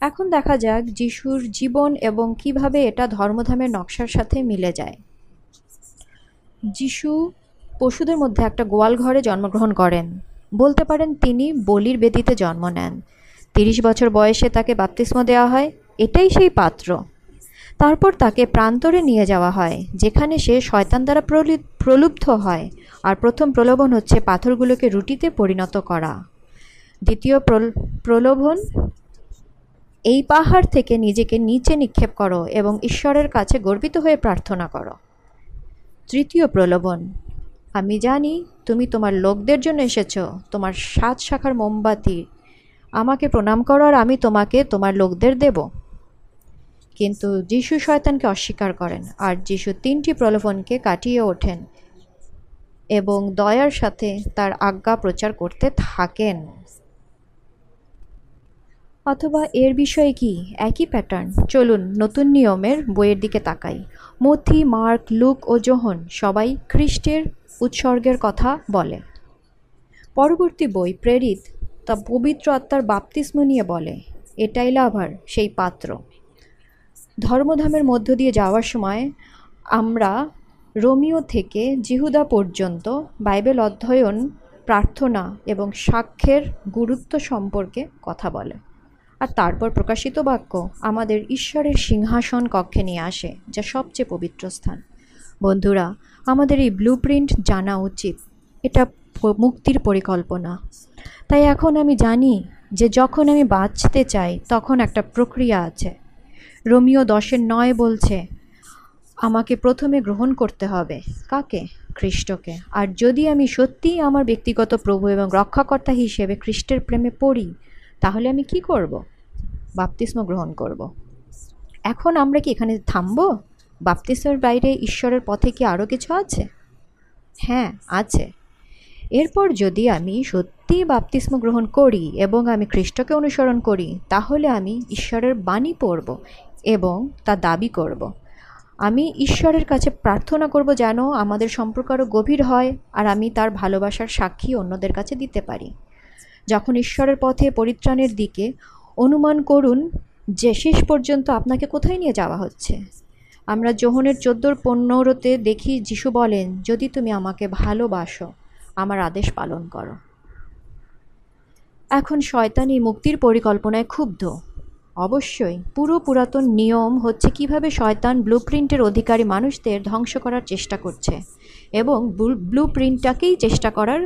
এখন দেখা যাক যিশুর জীবন এবং কীভাবে এটা ধর্মধামের নকশার সাথে মিলে যায়। যিশু পশুদের মধ্যে একটা গোয়াল ঘরে জন্মগ্রহণ করেন। বলতে পারেন তিনি বলির বেদিতে জন্ম নেন। তিরিশ বছর বয়সে তাকে বাপ্তিস্ম দেওয়া হয়। এটাই সেই পাত্র। তারপর তাকে প্রান্তরে নিয়ে যাওয়া হয়, যেখানে সে শয়তান দ্বারা প্রলি- প্রলুব্ধ হয়, আর প্রথম প্রলোভন হচ্ছে পাথরগুলোকে রুটিতে পরিণত করা। দ্বিতীয় প্রল- প্রলোভন, এই পাহাড় থেকে নিজেকে নিচে নিক্ষেপ করো এবং ঈশ্বরের কাছে গর্বিত হয়ে প্রার্থনা করো। তৃতীয় প্রলোভন, আমি জানি তুমি তোমার লোকদের জন্য এসেছ, তোমার সাত শাখার মোমবাতি। আমাকে প্রণাম করো আর আমি তোমাকে তোমার লোকদের দেব। কিন্তু যিশু শয়তানকে অস্বীকার করেন আর যিশু তিনটি প্রলোভনকে কাটিয়ে ওঠেন এবং দয়ার সাথে তার আজ্ঞা প্রচার করতে থাকেন। অথবা এর বিষয়ে কি একই প্যাটার্ন চলুন নতুন নিয়মের বইয়ের দিকে তাকাই। মথি মার্ক, লুক ও জোহন সবাই খ্রিস্টের উৎসর্গের কথা বলে। পরবর্তী বই প্রেরিত, তা পবিত্র আত্মার বাপ্তিস্ম নিয়ে বলে, এটাই লাভার, সেই পাত্র। ধর্মধামের মধ্য দিয়ে যাওয়ার সময় আমরা রোমিও থেকে জিহুদা পর্যন্ত বাইবেল অধ্যয়ন, প্রার্থনা এবং সাক্ষ্যের গুরুত্ব সম্পর্কে কথা বলে। আর তারপর প্রকাশিত বাক্য আমাদের ঈশ্বরের সিংহাসন কক্ষে নিয়ে আসে, যা সবচেয়ে পবিত্র স্থান। বন্ধুরা, আমাদের এই ব্লু জানা উচিত। এটা মুক্তির পরিকল্পনা। তাই এখন আমি জানি যে যখন আমি বাঁচতে চাই, তখন একটা প্রক্রিয়া আছে। রোমিও দশের নয় বলছে, আমাকে প্রথমে গ্রহণ করতে হবে। কাকে? খ্রিস্টকে। আর যদি আমি সত্যিই আমার ব্যক্তিগত প্রভু এবং রক্ষাকর্তা হিসেবে খ্রিস্টের প্রেমে পড়ি, তাহলে আমি কি করব? বাপ্তিস্ম গ্রহণ করব। এখন আমরা কি এখানে থামবো? বাপ্তিস্মের বাইরে ঈশ্বরের পথে কি আরও কিছু আছে? হ্যাঁ আছে। এরপর যদি আমি সত্যিই বাপ্তিস্ম গ্রহণ করি এবং আমি খ্রিস্টকে অনুসরণ করি, তাহলে আমি ঈশ্বরের বাণী পড়ব এবং তা দাবি করব। আমি ঈশ্বরের কাছে প্রার্থনা করব যেন আমাদের সম্পর্ক আরও গভীর হয় আর আমি তার ভালোবাসার সাক্ষী অন্যদের কাছে দিতে পারি। যখন ঈশ্বরের পথে পরিত্রাণের দিকে অনুমান করুন, যে শেষ পর্যন্ত আপনাকে কোথায় নিয়ে যাওয়া হচ্ছে? আমরা যোহনের চোদ্দোর পনেরোতে দেখি যিশু বলেন, যদি তুমি আমাকে ভালোবাসো, আমার আদেশ পালন করো। এখন শয়তানি মুক্তির পরিকল্পনায় ক্ষুব্ধ। অবশ্যই। পুরো পুরাতন নিয়ম হচ্ছে কীভাবে শয়তান ব্লুপ্রিন্টের অধিকারী মানুষদের ধ্বংস করার চেষ্টা করছে এবং ব্লু প্রিন্টটাকেই চেষ্টা করার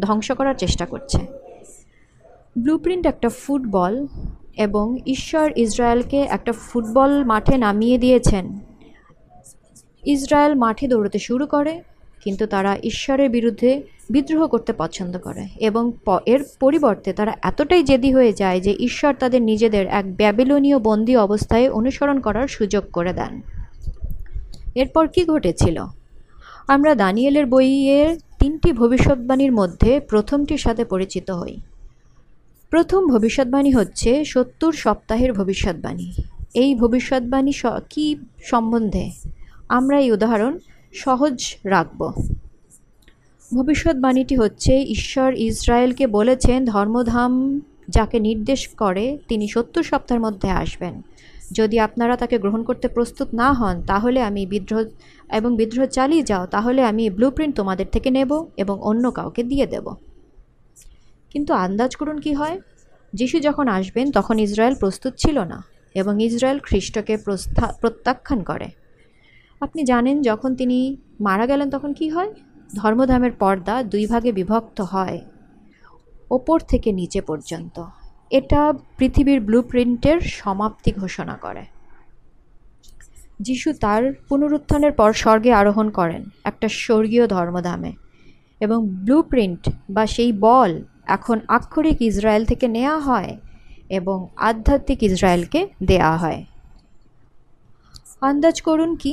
ধ্বংস করার চেষ্টা করছে। ব্লুপ্রিন্ট একটা ফুটবল এবং ঈশ্বর ইসরায়েলকে একটা ফুটবল মাঠে নামিয়ে দিয়েছেন। ইসরায়েল মাঠে দৌড়তে শুরু করে কিন্তু তারা ঈশ্বরের বিরুদ্ধে বিদ্রোহ করতে পছন্দ করে এবং এর পরিবর্তে তারা এতটাই জেদি হয়ে যায় যে ঈশ্বর তাদের নিজেদের এক ব্যাবিলনীয় বন্দি অবস্থায় অনুসরণ করার সুযোগ করে দেন। এরপর কি ঘটেছিল? আমরা দানিয়েলের বইয়ের তিনটি ভবিষ্যৎবাণীর মধ্যে প্রথমটির সাথে পরিচিত হই। প্রথম ভবিষ্যৎবাণী হচ্ছে সত্তর সপ্তাহের ভবিষ্যৎবাণী। এই ভবিষ্যৎবাণী কি সম্বন্ধে? আমরা এই উদাহরণ সহজ রাখব। ভবিষ্যৎবাণীটি হচ্ছে, ঈশ্বর ইসরায়েলকে বলেছেন, ধর্মধাম যাকে নির্দেশ করে তিনি সত্তর সপ্তাহের মধ্যে আসবেন। যদি আপনারা তাকে গ্রহণ করতে প্রস্তুত না হন, তাহলে আমি বিদ্রোহ এবং বিদ্রোহ চালিয়ে যাও, তাহলে আমি ব্লুপ্রিন্ট তোমাদের থেকে নেব এবং অন্য কাউকে দিয়ে দেব। কিন্তু আন্দাজ করুন কি হয়? যিশু যখন আসবেন, তখন ইসরায়েল প্রস্তুত ছিল না এবং ইসরায়েল খ্রিস্টকে প্রত্যাখ্যান করে। আপনি জানেন, যখন তিনি মারা গেলেন তখন কি হয়? ধর্মধামের পর্দা দুই ভাগে বিভক্ত হয়, ওপর থেকে নিচে পর্যন্ত। এটা পৃথিবীর ব্লুপ্রিন্টের সমাপ্তি ঘোষণা করে। যিশু তার পুনরুত্থানের পর স্বর্গে আরোহণ করেন একটা স্বর্গীয় ধর্মধামে এবং ব্লুপ্রিন্ট বা সেই বল এখন আক্ষরিক ইসরায়েল থেকে নেওয়া হয় এবং আধ্যাত্মিক ইসরায়েলকে দেয়া হয়। আন্দাজ করুন কি?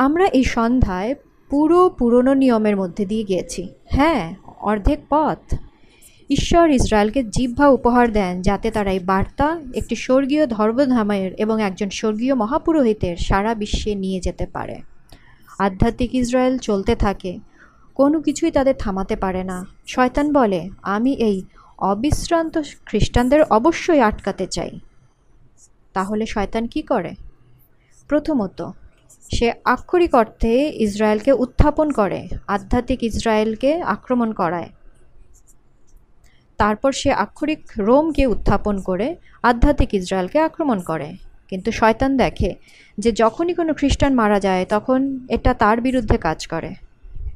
আমরা এই সন্ধ্যায় পুরো পুরনো নিয়মের মধ্যে দিয়ে গিয়েছি। হ্যাঁ অর্ধেক পথ। ঈশ্বর ইসরায়েলকে জিহ্বা উপহার দেন যাতে তারা এই বার্তা একটি স্বর্গীয় ধর্মধামের এবং একজন স্বর্গীয় মহাপুরোহিতের সারা বিশ্বে নিয়ে যেতে পারে। আধ্যাত্মিক ইসরায়েল চলতে থাকে। কোনো কিছুই তাদের থামাতে পারে না। শয়তান বলে, আমি এই অবিশ্রান্ত খ্রিস্টানদের অবশ্যই আটকাতে চাই। তাহলে শয়তান কি করে? প্রথমত সে আক্ষরিক অর্থে ইসরায়েলকে উত্থাপন করে, আধ্যাত্মিক ইসরায়েলকে আক্রমণ করায়। তারপর সে আক্ষরিক রোমকে উত্থাপন করে, আধ্যাত্মিক ইসরায়েলকে আক্রমণ করে। কিন্তু শয়তান দেখে যে যখনই কোনো খ্রিস্টান মারা যায়, তখন এটা তার বিরুদ্ধে কাজ করে,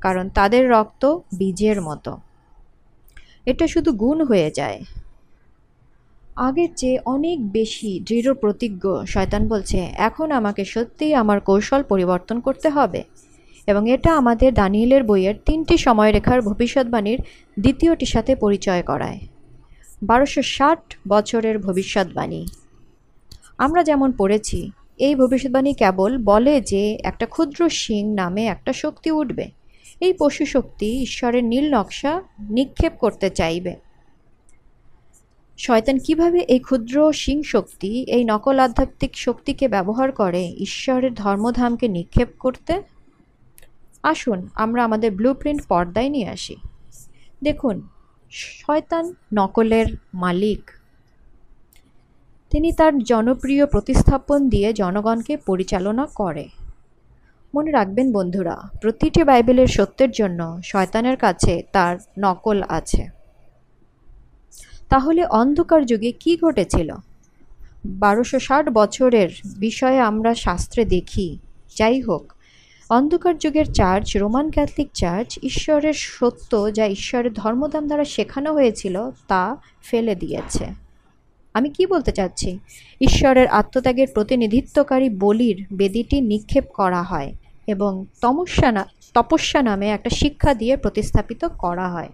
কারণ তাদের রক্ত বীজের মতো। এটা শুধু গুণ হয়ে যায়। আগের চেয়ে অনেক বেশি দৃঢ় প্রতিজ্ঞ শয়তান বলছে, এখন আমাকে সত্যিই আমার কৌশল পরিবর্তন করতে হবে। এবং এটা আমাদের দানিয়েলের বইয়ের তিনটি সময়রেখার ভবিষ্যৎবাণীর দ্বিতীয়টির সাথে পরিচয় করায়। বারোশো ষাট বছরের ভবিষ্যৎবাণী। আমরা যেমন পড়েছি, এই ভবিষ্যৎবাণী কেবল বলে যে একটা ক্ষুদ্র সিং নামে একটা শক্তি উঠবে। এই পশু শক্তি ঈশ্বরের নীল নকশা নিক্ষেপ করতে চাইবে। শয়তান কীভাবে এই ক্ষুদ্র সিং শক্তি এই নকল আধ্যাত্মিক শক্তিকে ব্যবহার করে ঈশ্বরের ধর্মধামকে নিক্ষেপ করতে? আসুন, আমরা আমাদের ব্লু প্রিন্ট পর্দায় নিয়ে আসি। দেখুন, শয়তান নকলের মালিক। তিনি তার জনপ্রিয় প্রতিস্থাপন দিয়ে জনগণকে পরিচালনা করে। মনে রাখবেন বন্ধুরা, প্রতিটি বাইবেলের সত্যের জন্য শয়তানের কাছে তার নকল আছে। তাহলে অন্ধকার যুগে কি ঘটেছিল? বারোশো ষাট বছরের বিষয়ে আমরা শাস্ত্রে দেখি। যাই হোক অন্ধকার যুগের চার্চ, রোমান ক্যাথলিক চার্চ, ঈশ্বরের সত্য যা ঈশ্বরের ধর্মদাম দ্বারা শেখানো হয়েছিল তা ফেলে দিয়েছে। আমি কি বলতে চাচ্ছি? ঈশ্বরের আত্মত্যাগের প্রতিনিধিত্বকারী বলির বেদিটি নিক্ষেপ করা হয় এবং তমস্যা তপস্যা নামে একটা শিক্ষা দিয়ে প্রতিস্থাপিত করা হয়।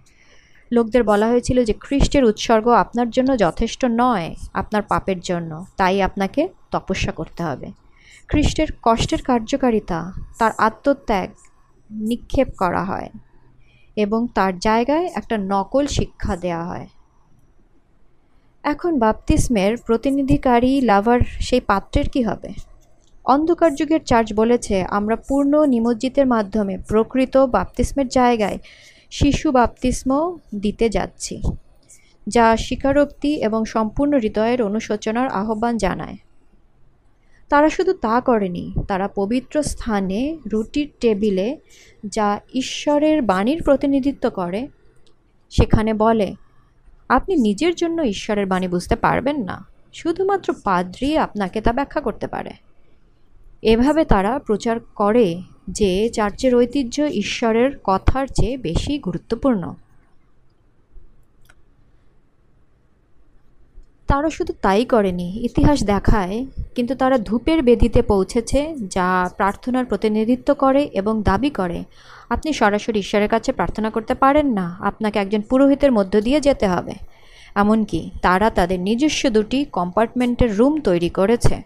লোকদের বলা হয়েছিল যে খ্রিস্টের উৎসর্গ আপনার জন্য যথেষ্ট নয়, আপনার পাপের জন্য। তাই আপনাকে তপস্যা করতে হবে। খ্রিস্টের কষ্টের কার্যকারিতা, তার আত্মত্যাগ নিক্ষেপ করা হয় এবং তার জায়গায় একটা নকল শিক্ষা দেওয়া হয়। এখন বাপতিস্মের প্রতিনিধিকারী লাভার সেই পাত্রের কি হবে? অন্ধকার যুগের চার্চ বলেছে, আমরা পূর্ণ নিমজ্জিতের মাধ্যমে প্রকৃত বাপ্তিস্মের জায়গায় শিশু বাপ্তিস্ম দিতে যাচ্ছি, যা স্বীকারোক্তি এবং সম্পূর্ণ হৃদয়ের অনুশোচনার আহ্বান জানায়। তারা শুধু তা করেনি, তারা পবিত্র স্থানে রুটির টেবিলে যা ঈশ্বরের বাণীর প্রতিনিধিত্ব করে, সেখানে বলে, আপনি নিজের জন্য ঈশ্বরের বাণী বুঝতে পারবেন না, শুধুমাত্র পাদ্রি আপনাকে তা ব্যাখ্যা করতে পারে। এভাবে তারা প্রচার করে যে চার্চের ঐতিহ্য ঈশ্বরের কথার চেয়ে বেশি গুরুত্বপূর্ণ। তারা শুধু তাই করেনি, ইতিহাস দেখায়, কিন্তু তারা ধূপের বেদিতে পৌঁছেছে, যা প্রার্থনার প্রতিনিধিত্ব করে এবং দাবি করে। আপনি সরাসরি ঈশ্বরের কাছে প্রার্থনা করতে পারেন না, আপনাকে একজন পুরোহিতের মধ্য দিয়ে যেতে হবে। এমনকি তারা তাদের নিজস্ব দুটি কম্পার্টমেন্টের রুম তৈরি করেছে,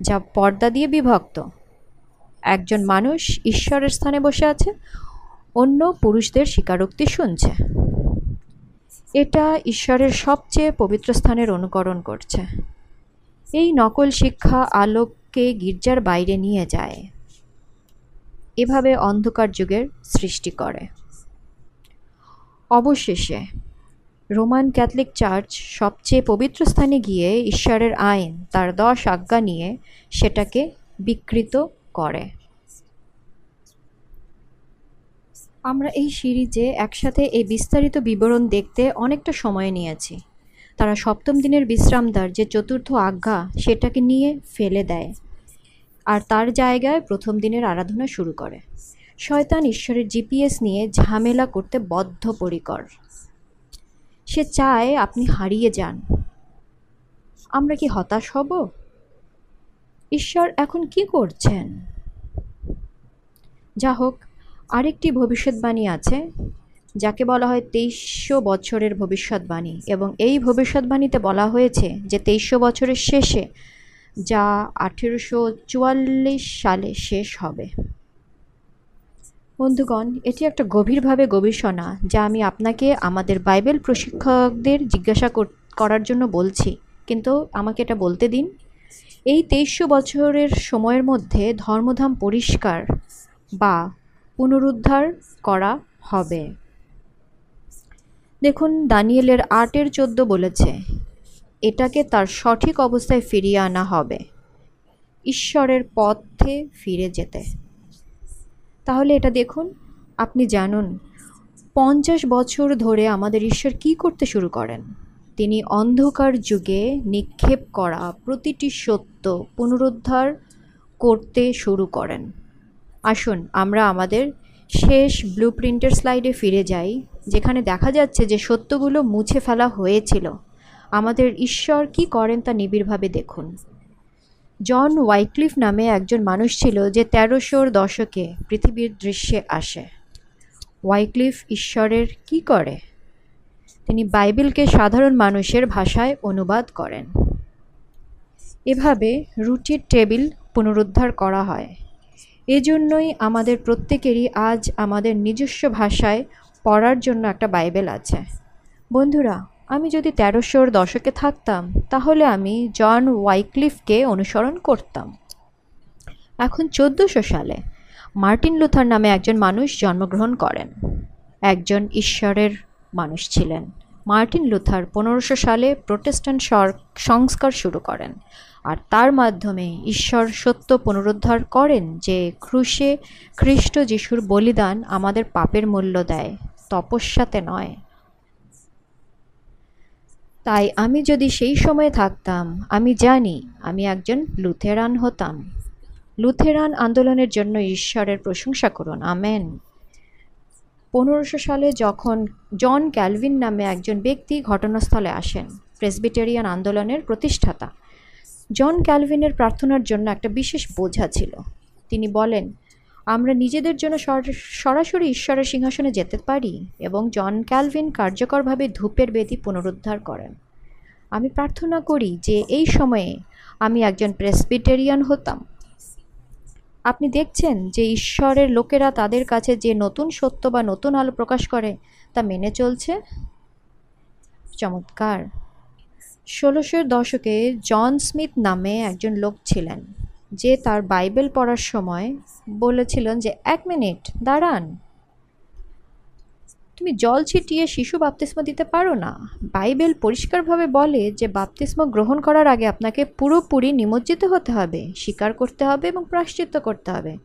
যা পর্দা দিয়ে বিভক্ত। একজন মানুষ ঈশ্বরের স্থানে বসে আছে, অন্য পুরুষদের স্বীকারোক্তি শুনছে। এটা ঈশ্বরের সবচেয়ে পবিত্র স্থানের অনুকরণ করছে। এই নকল শিক্ষা আলোককে গির্জার বাইরে নিয়ে যায়। এভাবে অন্ধকার যুগের সৃষ্টি করে। অবশেষে রোমান ক্যাথলিক চার্চ সবচেয়ে পবিত্র স্থানে গিয়ে ঈশ্বরের আইন, তার দশ আজ্ঞা নিয়ে সেটাকে বিকৃত করে। আমরা এই সিরিজে একসাথে এই বিস্তারিত বিবরণ দেখতে অনেকটা সময় নিয়েছি। তারা সপ্তম দিনের বিশ্রামদার যে চতুর্থ আজ্ঞা সেটাকে নিয়ে ফেলে দেয় আর তার জায়গায় প্রথম দিনের আরাধনা শুরু করে। শয়তান ঈশ্বরের জিপিএস নিয়ে ঝামেলা করতে বদ্ধপরিকর। সে চায় আপনি হারিয়ে যান। আমরা কি হতাশ হব? ঈশ্বর এখন কি করছেন? যা হোক, আরেকটি ভবিষ্যৎবাণী আছে, যাকে বলা হয় তেইশশো বছরের ভবিষ্যৎবাণী। এবং এই ভবিষ্যৎবাণীতে বলা হয়েছে যে তেইশশো বছরের শেষে যা আঠেরোশো চুয়াল্লিশ সালে শেষ হবে। বন্ধুগণ, এটি একটা গভীরভাবে গবেষণা যা আমি আপনাকে আমাদের বাইবেল প্রশিক্ষকদের জিজ্ঞাসা করার জন্য বলছি। কিন্তু আমাকে এটা বলতে দিন। এই তেইশশো বছরের সময়ের মধ্যে ধর্মধাম পরিষ্কার বা পুনরুদ্ধার করা হবে। দেখুন, দানিয়েলের আটের চোদ্দ বলেছে, এটাকে তার সঠিক অবস্থায় ফিরিয়ে আনা হবে, ঈশ্বরের পথে ফিরে যেতে। তাহলে এটা দেখুন, আপনি জানুন, পঞ্চাশ বছর ধরে আমাদের ঈশ্বর কি করতে শুরু করেন? তিনি অন্ধকার যুগে নিক্ষেপ করা প্রতিটি সত্য পুনরুদ্ধার করতে শুরু করেন। আসুন, আমরা আমাদের শেষ ব্লু প্রিন্টের স্লাইডে ফিরে যাই, যেখানে দেখা যাচ্ছে যে সত্যগুলো মুছে ফেলা হয়েছিল। আমাদের ঈশ্বর কি করেন তা নিবিড়ভাবে দেখুন। জন ওয়াইক্লিফ নামে একজন মানুষ ছিল যে তেরোশোর দশকে পৃথিবীর দৃশ্যে আসে। ওয়াইক্লিফ ঈশ্বরের কি করে? তিনি বাইবেলকে সাধারণ মানুষের ভাষায় অনুবাদ করেন। এভাবে রুটির টেবিল পুনরুদ্ধার করা হয়। এজন্যই আমাদের প্রত্যেকেরই আজ আমাদের নিজস্ব ভাষায় পড়ার জন্য একটা বাইবেল আছে। বন্ধুরা, আমি যদি তেরোশোর দশকে থাকতাম, তাহলে আমি জন ওয়াইক্লিফকে অনুসরণ করতাম। এখন চোদ্দোশো সালে মার্টিন লুথার নামে একজন মানুষ জন্মগ্রহণ করেন। একজন ঈশ্বরের মানুষ ছিলেন। মার্টিন লুথার পনেরোশো সালে প্রোটেস্ট্যান্ট সংস্কার শুরু করেন। আর তার মাধ্যমে ঈশ্বর সত্য পুনরুদ্ধার করেন যে ক্রুশে খ্রিস্ট যিশুর বলিদান আমাদের পাপের মূল্য দেয়, তপস্যাতে নয়। তাই আমি যদি সেই সময়ে থাকতাম, আমি জানি আমি একজন লুথেরান হতাম। লুথেরান আন্দোলনের জন্য ঈশ্বরের প্রশংসা করুন, আমেন। পনেরোশো সালে যখন জন ক্যালভিন নামে একজন ব্যক্তি ঘটনাস্থলে আসেন, প্রেসবিটেরিয়ান আন্দোলনের প্রতিষ্ঠাতা। জন ক্যালভিনের প্রার্থনার জন্য একটা বিশেষ বোঝা ছিল। তিনি বলেন, আমরা নিজেদের জন্য সরাসরি ঈশ্বরের সিংহাসনে যেতে পারি এবং জন ক্যালভিন কার্যকরভাবে ধূপের বেদি পুনরুদ্ধার করেন। আমি প্রার্থনা করি যে এই সময়ে আমি একজন প্রেসবিটেরিয়ান হতাম আপনি দেখছেন যে ঈশ্বরের লোকেরা তাদের কাছে যে নতুন সত্য বা নতুন আলো প্রকাশ করে, তা মেনে চলছে? চমৎকার। ষোলোশোর দশকে জন স্মিথ নামে একজন লোক ছিলেন, যে তার বাইবেল পড়ার সময় বলেছিলেন যে, এক মিনিট, দাঁড়ান। তুমি জল ছিটিয়ে শিশু বাপ্তিস্ম দিতে পারো না? বাইবেল পরিষ্কারভাবে বলে যে বাপ্তিস্ম গ্রহণ করার আগে আপনাকে পুরোপুরি নিমজ্জিত হতে হবে, স্বীকার করতে হবে এবং প্রাশ্চিত্য করতে হবে।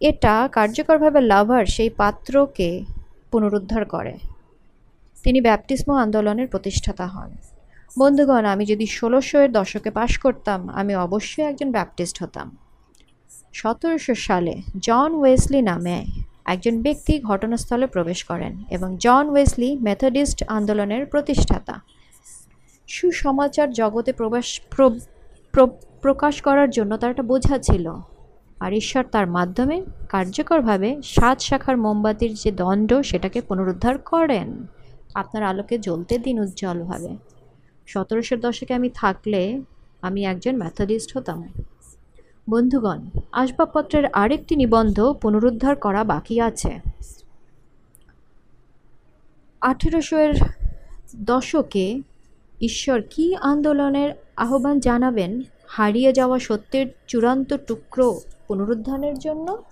এটা কার্যকরভাবে লাভার সেই পাত্রকে পুনরুদ্ধার করে। তিনি ব্যাপটিস্ম আন্দোলনের প্রতিষ্ঠাতা হন। বন্ধুগণ, আমি যদি ষোলোশো এর দশকে পাশ করতাম, আমি অবশ্যই একজন ব্যাপটিস্ট হতাম। সতেরোশো সালে জন ওয়েসলি নামে একজন ব্যক্তি ঘটনাস্থলে প্রবেশ করেন এবং জন ওয়েসলি মেথডিস্ট আন্দোলনের প্রতিষ্ঠাতা। সুসমাচার জগতে প্রবেশ প্র- প্র- প্রকাশ করার জন্য তার একটা বোঝা ছিল। আর ঈশ্বর তার মাধ্যমে কার্যকরভাবে সাত শাখার মোমবাতির যে দণ্ড সেটাকে পুনরুদ্ধার করেন। আপনার আলোকে জ্বলতে দিন উজ্জ্বলভাবে। সতেরোশোর দশকে আমি থাকলে আমি একজন ম্যাথডিস্ট হতাম। বন্ধুগণ, আসবাবপত্রের আরেকটি নিবন্ধ পুনরুদ্ধার করা বাকি আছে। আঠেরোশো এর দশকে ঈশ্বর কি আন্দোলনের আহ্বান জানাবেন? হারিয়ে যাওয়া সত্যের চূড়ান্ত টুকরো পুনরুদ্ধারের জন্য?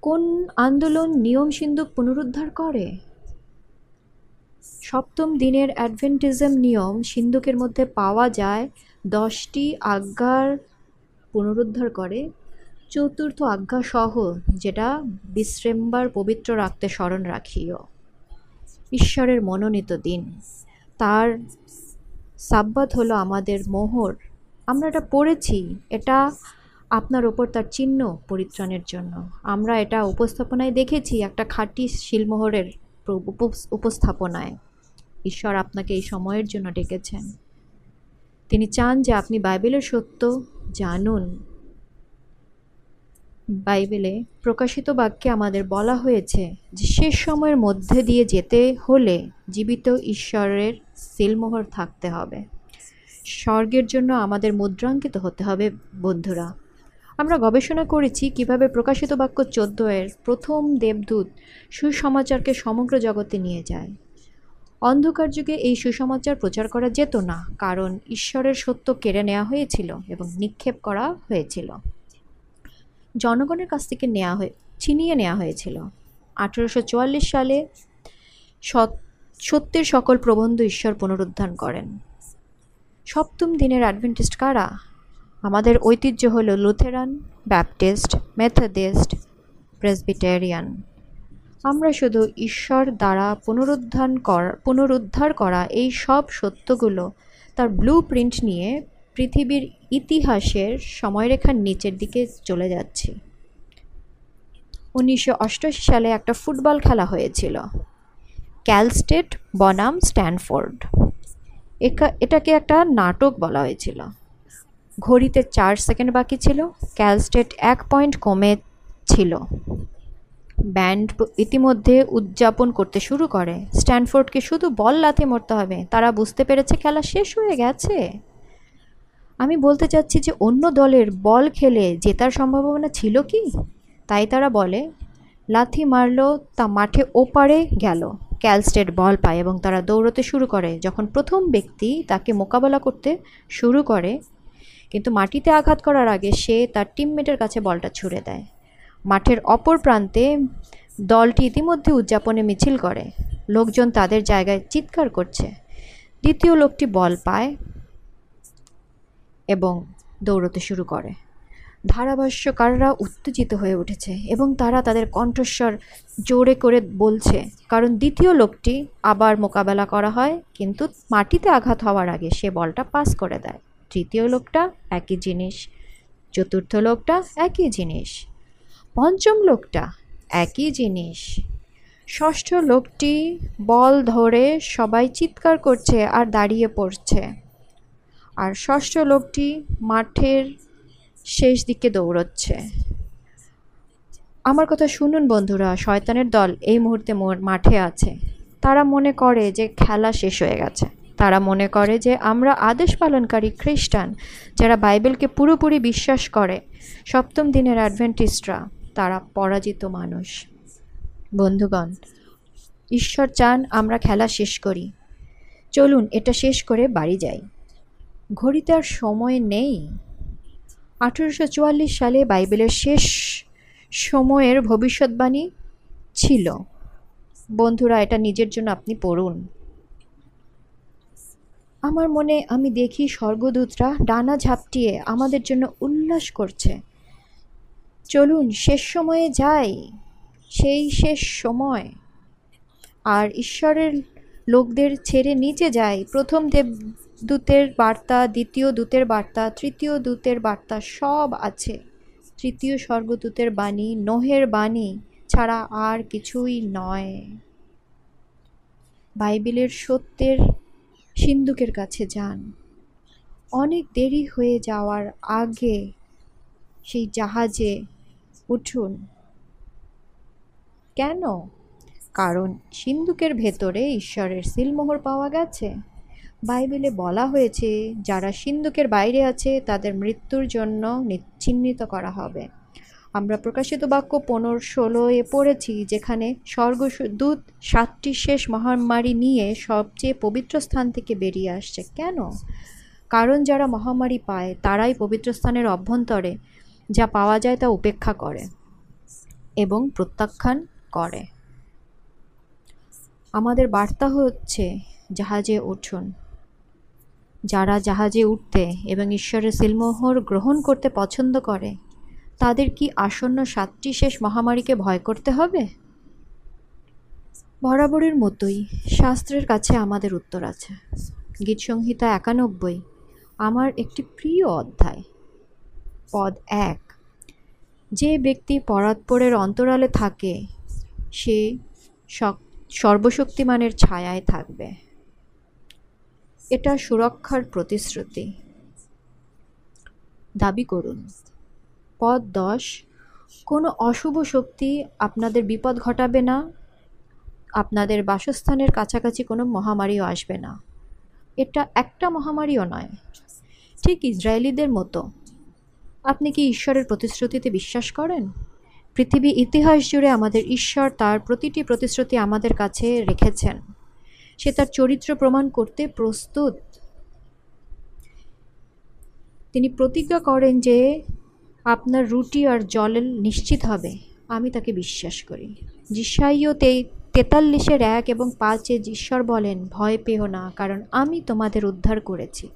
কোন আন্দোলন নিয়ম সিন্ধুক পুনরুদ্ধার করে? সপ্তম দিনের অ্যাডভেন্টিজম নিয়ম সিন্ধুকের মধ্যে পাওয়া যায় দশটি আজ্ঞার পুনরুদ্ধার করে। চতুর্থ আজ্ঞা সহ, যেটা বিশ্রেম্বার পবিত্র রাখতে স্মরণ রাখিও। ঈশ্বরের মনোনীত দিন। তার সাব্বাত হলো আমাদের মোহর। আমরা এটা পড়েছি, এটা আপনার ওপর তার চিহ্ন পরিত্রাণের জন্য। আমরা এটা উপস্থাপনায় দেখেছি, একটা খাঁটি শিলমোহরের উপস্থাপনায়। ঈশ্বর আপনাকে এই সময়ের জন্য ডেকেছেন। তিনি চান যে আপনি বাইবেলের সত্য জানুন। বাইবেলে প্রকাশিত বাক্যে আমাদের বলা হয়েছে যে শেষ সময়ের মধ্যে দিয়ে যেতে হলে জীবিত ঈশ্বরের সিলমোহর থাকতে হবে। স্বর্গের জন্য আমাদের মুদ্রাঙ্কিত হতে হবে, বন্ধুরা। আমরা গবেষণা করেছি কীভাবে প্রকাশিত বাক্য চোদ্দ এর প্রথম দেবদূত সুসমাচারকে সমগ্র জগতে নিয়ে যায়। অন্ধকার যুগে এই সুসমাচার প্রচার করা যেত না, কারণ ঈশ্বরের সত্য কেড়ে নেওয়া হয়েছিল এবং নিক্ষেপ করা হয়েছিল। জনগণের কাছ থেকে নেওয়া হয়ে, ছিনিয়ে নেওয়া হয়েছিল। আঠেরোশো চুয়াল্লিশ সালে সত্যের সকল প্রবন্ধ ঈশ্বর পুনরুদ্ধার করেন। সপ্তম দিনের অ্যাডভেন্টিস্ট কারা? আমাদের ঐতিহ্য হলো লুথেরান, ব্যাপটিস্ট মেথডিস্ট প্রেসবিটেরিয়ান। আমরা শুধু ঈশ্বর দ্বারা পুনরুদ্ধার করা পুনরুদ্ধার করা এই সব সত্যগুলো তার ব্লু প্রিন্ট নিয়ে পৃথিবীর ইতিহাসের সময়রেখার নিচের দিকে চলে যাচ্ছি। উনিশশো অষ্টআশি সালে একটা ফুটবল খেলা হয়েছিল ক্যালস্টেট বনাম স্ট্যানফোর্ড। এটাকে একটা নাটক বলা হয়েছিল। ঘড়িতে চার সেকেন্ড বাকি ছিল ক্যালস্টেট এক পয়েন্ট কমে ছিল। ব্যান্ড ইতিমধ্যে উদযাপন করতে শুরু করে। স্ট্যানফোর্ডকে শুধু বল লাথি মরতে হবে। তারা বুঝতে পেরেছে খেলা শেষ হয়ে গেছে। আমি বলতে চাচ্ছি যে, অন্য দলের বল খেলে জেতার সম্ভাবনা ছিল কি? তাই তারা বলে, লাথি মারলো, তা মাঠে ওপারে গেল। ক্যালস্টেট বল পায় এবং তারা দৌড়তে শুরু করে। যখন প্রথম ব্যক্তি তাকে মোকাবেলা করতে শুরু করে, কিন্তু মাটিতে আঘাত করার আগে সে তার টিমমেটের কাছে বলটা ছুড়ে দেয়। মাঠের অপর প্রান্তে দলটি ইতিমধ্যে উদযাপনে মিছিল করে। লোকজন তাদের জায়গায় চিৎকার করছে। দ্বিতীয় লোকটি বল পায় এবং দৌড়তে শুরু করে। ধারাভাষ্যকাররা উত্তেজিত হয়ে উঠেছে এবং তারা তাদের কণ্ঠস্বর জোরে করে বলছে, কারণ দ্বিতীয় লোকটি আবার মোকাবেলা করা হয়, কিন্তু মাটিতে আঘাত হওয়ার আগে সে বলটা পাস করে দেয়। তৃতীয় লোকটা একই জিনিস, চতুর্থ লোকটা একই জিনিস। পঞ্চম লোকটা, একই জিনিস। ষষ্ঠ লোকটি বল ধরে সবাই চিৎকার করছে আর দাঁড়িয়ে পড়ছে। আর ষষ্ঠ লোকটি মাঠের শেষ দিকে দৌড়চ্ছে। আমার কথা শুনুন বন্ধুরা, শয়তানের দল এই মুহূর্তে মাঠে আছে। তারা মনে করে যে খেলা শেষ হয়ে গেছে। তারা মনে করে যে আমরা আদেশ পালনকারী খ্রিস্টান যারা বাইবেলকে পুরোপুরি বিশ্বাস করে, সপ্তম দিনের অ্যাডভেন্টিস্টরা। তারা পরাজিত মানুষ। বন্ধুগণ, ঈশ্বর চান আমরা খেলা শেষ করি। চলুন এটা শেষ করে বাড়ি যাই। ঘড়িতে আর সময় নেই। আঠেরোশো চুয়াল্লিশ সালে বাইবেলের শেষ সময়ের ভবিষ্যৎবাণী ছিল। বন্ধুরা, এটা নিজের জন্য আপনি পড়ুন। আমার মনে আমি দেখি স্বর্গদূতরা ডানা ঝাপটিয়ে আমাদের জন্য উল্লাস করছে। চলুন শেষ সময়ে যাই, সেই শেষ সময়। আর ঈশ্বরের লোকদের ছেড়ে নিচে যায় প্রথম দেবদূতের বার্তা, দ্বিতীয় দূতের বার্তা, তৃতীয় দূতের বার্তা সব আছে। তৃতীয় স্বর্গদূতের বাণী, নোহের বাণী ছাড়া আর কিছুই নয়। বাইবেলের সত্যের সিন্ধুকের কাছে যান। অনেক দেরি হয়ে যাওয়ার আগে সেই জাহাজে উঠুন। কেন? কারণ সিন্ধুকের ভেতরে ঈশ্বরের সিলমোহর পাওয়া গেছে। বাইবেলে বলা হয়েছে, যারা সিন্ধুকের বাইরে আছে, তাদের মৃত্যুর জন্য চিহ্নিত করা হবে। আমরা প্রকাশিত বাক্য পনেরো ষোলোয় পড়েছি, যেখানে স্বর্গদূত সাতটি শেষ মহামারী নিয়ে সবচেয়ে পবিত্র স্থান থেকে বেরিয়ে আসছে। কেন? কারণ যারা মহামারী পায়, তারাই পবিত্র স্থানের অভ্যন্তরে। যা পাওয়া যায় তা উপেক্ষা করে এবং প্রত্যাখ্যান করে। আমাদের বার্তা হচ্ছে, জাহাজে উঠুন। যারা জাহাজে উঠতে এবং ঈশ্বরের সিলমোহর গ্রহণ করতে পছন্দ করে, তাদের কি আসন্ন সাতটি শেষ মহামারীকে ভয় করতে হবে? বরাবরের মতোই শাস্ত্রের কাছে আমাদের উত্তর আছে। গীতসংহিতা একানব্বই, আমার একটি প্রিয় অধ্যায়। পদ এক। যে ব্যক্তি পরাৎপরের অন্তরালে থাকে, সে সর্বশক্তিমানের ছায়ায় থাকবে। এটা সুরক্ষার প্রতিশ্রুতি। দাবি করুন। পদ দশ, কোনো অশুভ শক্তি আপনাদের বিপদ ঘটাবে না, আপনাদের বাসস্থানের কাছাকাছি কোনো মহামারীও আসবে না। এটা একটা মহামারীও নয়, ঠিক ইসরায়েলিদের মতো। আপনি কি ঈশ্বরের প্রতিশ্রুতিতে বিশ্বাস করেন? পৃথিবী ইতিহাস জুড়ে আমাদের ঈশ্বর তার প্রতিটি প্রতিশ্রুতি আমাদের কাছে রেখেছেন। সে তার চরিত্র প্রমাণ করতে প্রস্তুত। তিনি প্রতিজ্ঞা করেন যে আপনার রুটি আর জলের নিশ্চিত হবে। আমি তাকে বিশ্বাস করি। যিশাইও তে তেতাল্লিশের এক এবং পাঁচে ঈশ্বর বলেন, ভয় পেও না, কারণ আমি তোমাদের উদ্ধার করেছি।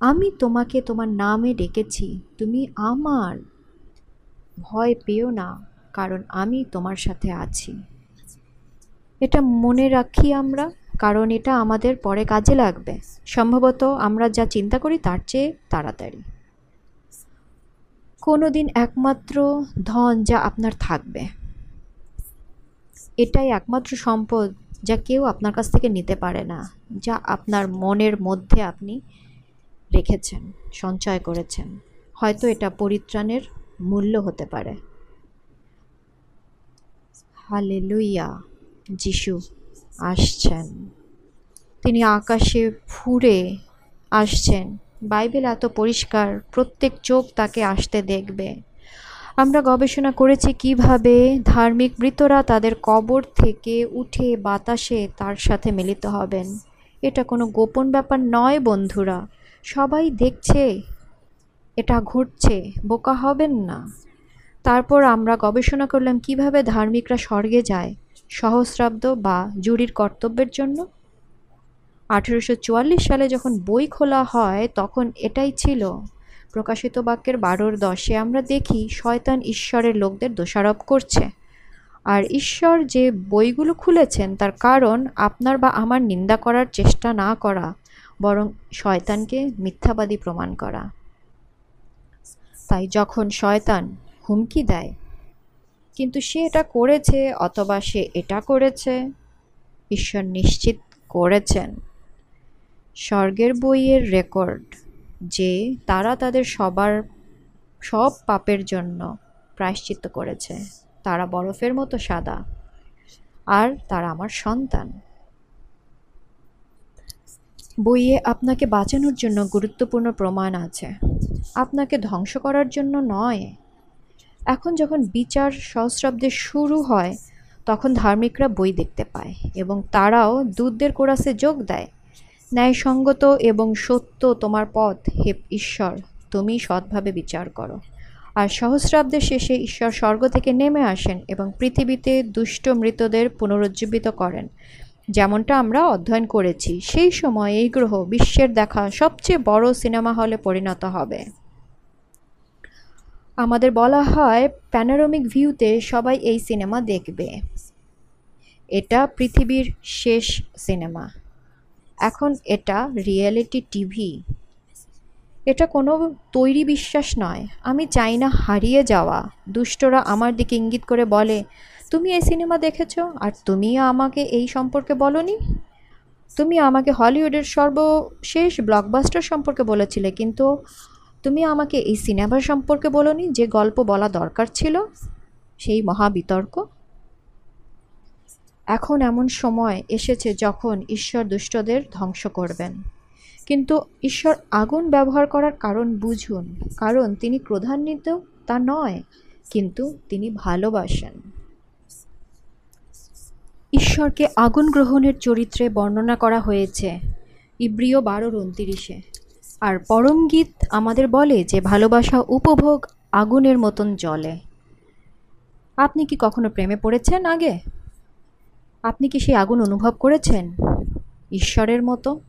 আমি তোমাকে তোমার নামে ডেকেছি। তুমি আমার ভয় পেও না, কারণ আমি তোমার সাথে আছি। এটা মনে রাখি আমরা, কারণ এটা আমাদের পরে কাজে লাগবে। সম্ভবত আমরা যা চিন্তা করি তার চেয়ে তাড়াতাড়ি। কোনো দিন একমাত্র ধন যা আপনার থাকবে। এটাই একমাত্র সম্পদ যা কেউ আপনার কাছ থেকে নিতে পারে না, যা আপনার মনের মধ্যে আপনি রেখেছেন, সঞ্চয় করেছেন। হয়তো এটা পরিত্রাণের মূল্য হতে পারে। হালেলুইয়া যিশু আসছেন। তিনি আকাশে ফুরে আসছেন। বাইবেল এত পরিষ্কার, প্রত্যেক চোখ তাকে আসতে দেখবে। আমরা গবেষণা করেছি কীভাবে ধার্মিক মৃতরা তাদের কবর থেকে উঠে বাতাসে তার সাথে মিলিত হবেন। এটা কোনো গোপন ব্যাপার নয়, বন্ধুরা। সবাই দেখছে, এটা ঘটছে, বোকা হবেন না। তারপর আমরা গবেষণা করলাম, কীভাবে ধার্মিকরা স্বর্গে যায়, সহস্রাব্দ বা জুরির কর্তব্যের জন্য? আঠেরোশো চুয়াল্লিশ সালে যখন বই খোলা হয়, তখন এটাই ছিল। প্রকাশিত বাক্যের বারোর দশে আমরা দেখি, শয়তান ঈশ্বরের লোকদের দোষারোপ করছে। আর ঈশ্বর যে বইগুলো খুলেছেন, তার কারণ আপনার বা আমার নিন্দা করার চেষ্টা না করা বরং শয়তানকে মিথ্যাবাদী প্রমাণ করা। তাই যখন শয়তান হুমকি দেয়, কিন্তু সে এটা করেছে অথবা সে এটা করেছে, ঈশ্বর নিশ্চিত করেছেন। স্বর্গের বইয়ের রেকর্ড যে তারা তাদের সবার, সব পাপের জন্য প্রায়শ্চিত্ত করেছে, তারা বরফের মতো সাদা, আর তারা আমার সন্তান। বইয়ে আপনাকে বাঁচানোর জন্য গুরুত্বপূর্ণ প্রমাণ আছে। আপনাকে ধ্বংস করার জন্য নয়। এখন যখন বিচার সহস্রাব্দে শুরু হয়, তখন ধার্মিকরা বই দেখতে পায় এবং তারাও দূতদের কোরাসে যোগ দেয়। ন্যায়সঙ্গত এবং সত্য তোমার পথ, হে ঈশ্বর, তুমি সৎভাবে বিচার করো। আর সহস্রাব্দের শেষে ঈশ্বর স্বর্গ থেকে নেমে আসেন এবং পৃথিবীতে দুষ্ট মৃতদের পুনরুজ্জীবিত করেন। যেমনটা আমরা অধ্যয়ন করেছি, সেই সময় এই গ্রহ বিশ্বের দেখা সবচেয়ে বড় সিনেমা হলে পরিণত হবে। আমাদের বলা হয় প্যানোরামিক ভিউতে সবাই এই সিনেমা দেখবে। এটা পৃথিবীর শেষ সিনেমা। এখন এটা রিয়েলিটি টিভি এটা কোনো তৈরি বিশ্বাস নয়। আমি চাই না হারিয়ে যাওয়া। দুষ্টরা আমার দিকে ইঙ্গিত করে বলে তুমি এই সিনেমা দেখেছ? আর তুমি আমাকে এই সম্পর্কে বলনি? তুমি আমাকে হলিউডের সর্বশেষ ব্লকবাস্টার সম্পর্কে বলেছিলে, কিন্তু তুমি আমাকে এই সিনেমা সম্পর্কে বলনি যে গল্প বলা দরকার ছিল? সেই মহাবিতর্ক? এখন এমন সময় এসেছে যখন ঈশ্বর দুষ্টদের ধ্বংস করবেন। কিন্তু ঈশ্বর আগুন ব্যবহার করার কারণ বুঝুন, কারণ তিনি ক্রোধান্বিত তা নয়, কিন্তু তিনি ভালোবাসেন। ঈশ্বরকে আগুন গ্রহণের চরিত্রে বর্ণনা করা হয়েছে। ইব্রিয় বারোর উনতিরিশে। আর পরম গীত আমাদের বলে যে ভালোবাসা উপভোগ আগুনের মতন জ্বলে। আপনি কি কখনো প্রেমে পড়েছেন আগে? আপনি কি সেই আগুন অনুভব করেছেন? ঈশ্বরের মতো।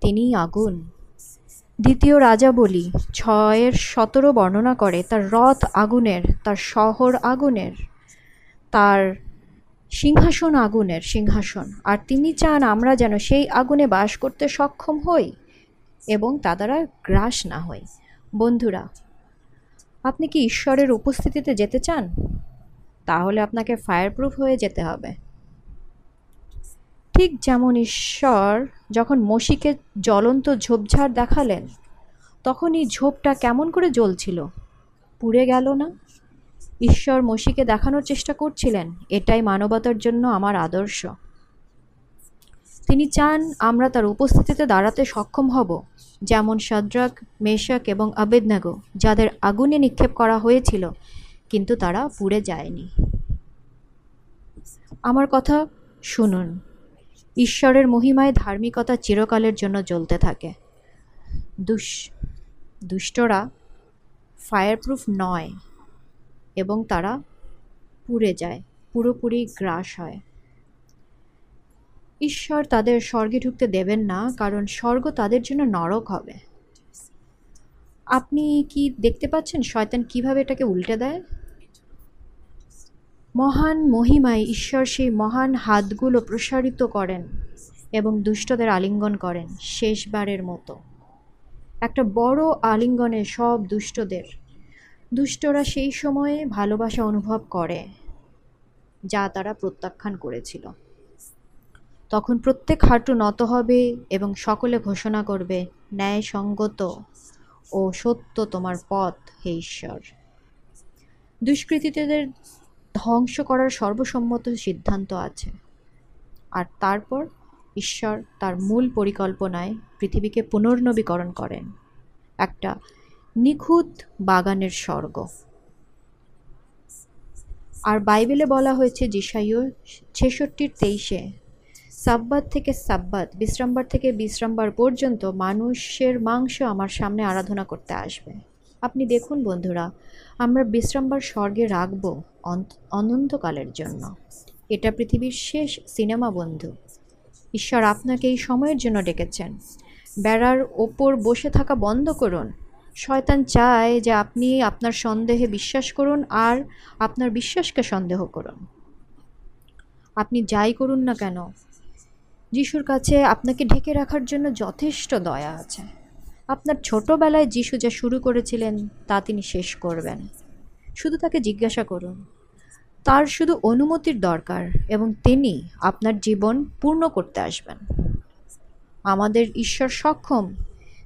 তিনিই আগুন। দ্বিতীয় রাজা বলি, ছয়ের সতেরো বর্ণনা করে তার রথ আগুনের, তার শহর আগুনের, তার সিংহাসন আগুনের সিংহাসন। আর তিনি চান আমরা যেন সেই আগুনে বাস করতে সক্ষম হই এবং তা দ্বারা গ্রাস না হই। বন্ধুরা, আপনি কি ঈশ্বরের উপস্থিতিতে যেতে চান? তাহলে আপনাকে ফায়ারপ্রুফ হয়ে যেতে হবে। ঠিক যেমন ঈশ্বর যখন মসিকে জ্বলন্ত ঝোপঝাড় দেখালেন তখন এই ঝোপটা কেমন করে জ্বলছিল? পুড়ে গেল না? ঈশ্বর মসিকে দেখানোর চেষ্টা করছিলেন। এটাই মানবতার জন্য আমার আদর্শ। তিনি চান আমরা তার উপস্থিতিতে দাঁড়াতে সক্ষম হব, যেমন সাদ্রাক, মেশাক এবং আবেদনাগো, যাদের আগুনে নিক্ষেপ করা হয়েছিল, কিন্তু তারা পুড়ে যায়নি। আমার কথা শুনুন। ঈশ্বরের মহিমায় ধার্মিকতা চিরকালের জন্য জ্বলতে থাকে। দুষ দুষ্টরা ফায়ারপ্রুফ নয়। এবং তারা পুড়ে যায়, পুরোপুরি গ্রাস হয়। ঈশ্বর তাদের স্বর্গে ঢুকতে দেবেন না, কারণ স্বর্গ তাদের জন্য নরক হবে। আপনি কি দেখতে পাচ্ছেন শয়তান কীভাবে এটাকে উল্টে দেয়? মহান মহিমায় ঈশ্বর সেই মহান হাতগুলো প্রসারিত করেন এবং দুষ্টদের আলিঙ্গন করেন শেষবারের মতো। একটা বড় আলিঙ্গনে সব দুষ্টদের দুষ্টরা সেই সময়ে ভালোবাসা অনুভব করে, যা তারা প্রত্যাখ্যান করেছিল। তখন প্রত্যেক হাঁটু নত হবে এবং সকলে ঘোষণা করবে, ন্যায়সঙ্গত ও সত্য তোমার পথ হে ঈশ্বর। দুষ্কৃতীদের ধ্বংস করার সর্বসম্মত সিদ্ধান্ত আছে। আর তারপর ঈশ্বর তার মূল পরিকল্পনায় পৃথিবীকে পুনর্নবীকরণ করেন। একটা নিখুঁত বাগানের স্বর্গ। আর বাইবেলে বলা হয়েছে জিসাইও ছেষট্টির তেইশে, সাব্বাত থেকে সাব্বাত, বিশ্রামবার থেকে বিশ্রামবার পর্যন্ত মানুষের মাংস আমার সামনে আরাধনা করতে আসবে। আপনি দেখুন বন্ধুরা, আমরা বিশ্রামবার স্বর্গে রাখব অনন্তকালের জন্য। এটা পৃথিবীর শেষ সিনেমা বন্ধু। ঈশ্বর আপনাকে এই সময়ের জন্য ডেকেছেন। বেড়ার ওপর বসে থাকা বন্ধ করুন। শয়তান চায় যে আপনি আপনার সন্দেহে বিশ্বাস করুন আর আপনার বিশ্বাসকে সন্দেহ করুন। আপনি যাই করুন না কেন, যিশুর কাছে আপনাকে ঢেকে রাখার জন্য যথেষ্ট দয়া আছে। আপনার ছোটোবেলায় যিশু যা শুরু করেছিলেন, তা তিনি শেষ করবেন। শুধু তাকে জিজ্ঞাসা করুন, তার শুধু অনুমতির দরকার এবং তিনি আপনার জীবন পূর্ণ করতে আসবেন। আমাদের ঈশ্বর সক্ষম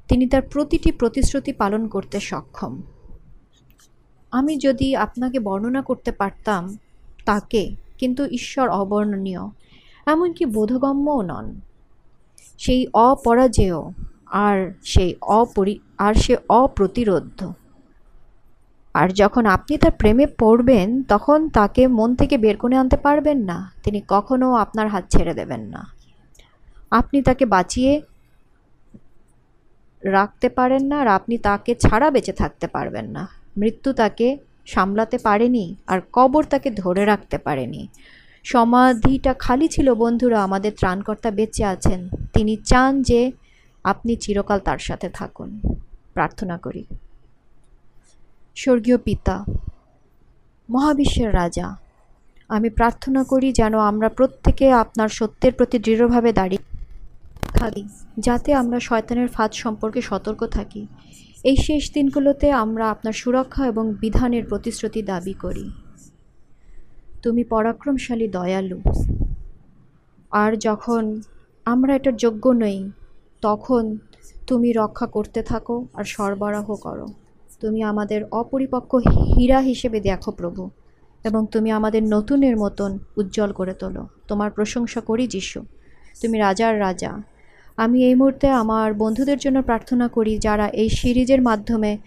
তিনি তার প্রতিটি প্রতিশ্রুতি পালন করতে সক্ষম। আমি যদি আপনাকে বর্ণনা করতে পারতাম তাকে, কিন্তু ঈশ্বর অবর্ণনীয়, এমনকি বোধগম্যও নন। সেই অপরাজেয় আর সেই অপরি, আর সে অপ্রতিরোধ্য। আর যখন আপনি তার প্রেমে পড়বেন, তখন তাকে মন থেকে বের করে আনতে পারবেন না। তিনি কখনও আপনার হাত ছেড়ে দেবেন না। আপনি তাকে বাঁচিয়ে রাখতে পারেন না আর আপনি তাকে ছাড়া বেঁচে থাকতে পারবেন না। মৃত্যু তাকে সামলাতে পারেনি আর কবর তাকে ধরে রাখতে পারেনি। সমাধিটা খালি ছিল, বন্ধুরা, আমাদের ত্রাণকর্তা বেঁচে আছেন। তিনি চান যে আপনি চিরকাল তার সাথে থাকুন। প্রার্থনা করি। স্বর্গীয় পিতা, মহাবিশ্বের রাজা, আমি প্রার্থনা করি যেন আমরা প্রত্যেকে আপনার সত্যের প্রতি দৃঢ়ভাবে দাঁড়িয়ে থাকি, যাতে আমরা শয়তানের ফাঁদ সম্পর্কে সতর্ক থাকি। এই শেষ দিনগুলোতে আমরা আপনার সুরক্ষা এবং বিধানের প্রতিশ্রুতি দাবি করি। তুমি পরাক্রমশালী, দয়ালু। আর যখন আমরা এটার যোগ্য নই, তখন তুমি রক্ষা করতে থাকো আর সরবরাহ করো। তুমি আমাদের অপরিপক্ক হীরা হিসেবে দেখো প্রভু, এবং তুমি আমাদের নতুনের মতন উজ্জ্বল করে তোলো। তোমার প্রশংসা করি যিশু। তুমি রাজার রাজা। আমি এই মুহূর্তে আমার বন্ধুদের জন্য প্রার্থনা করি যারা এই সিরিজের মাধ্যমে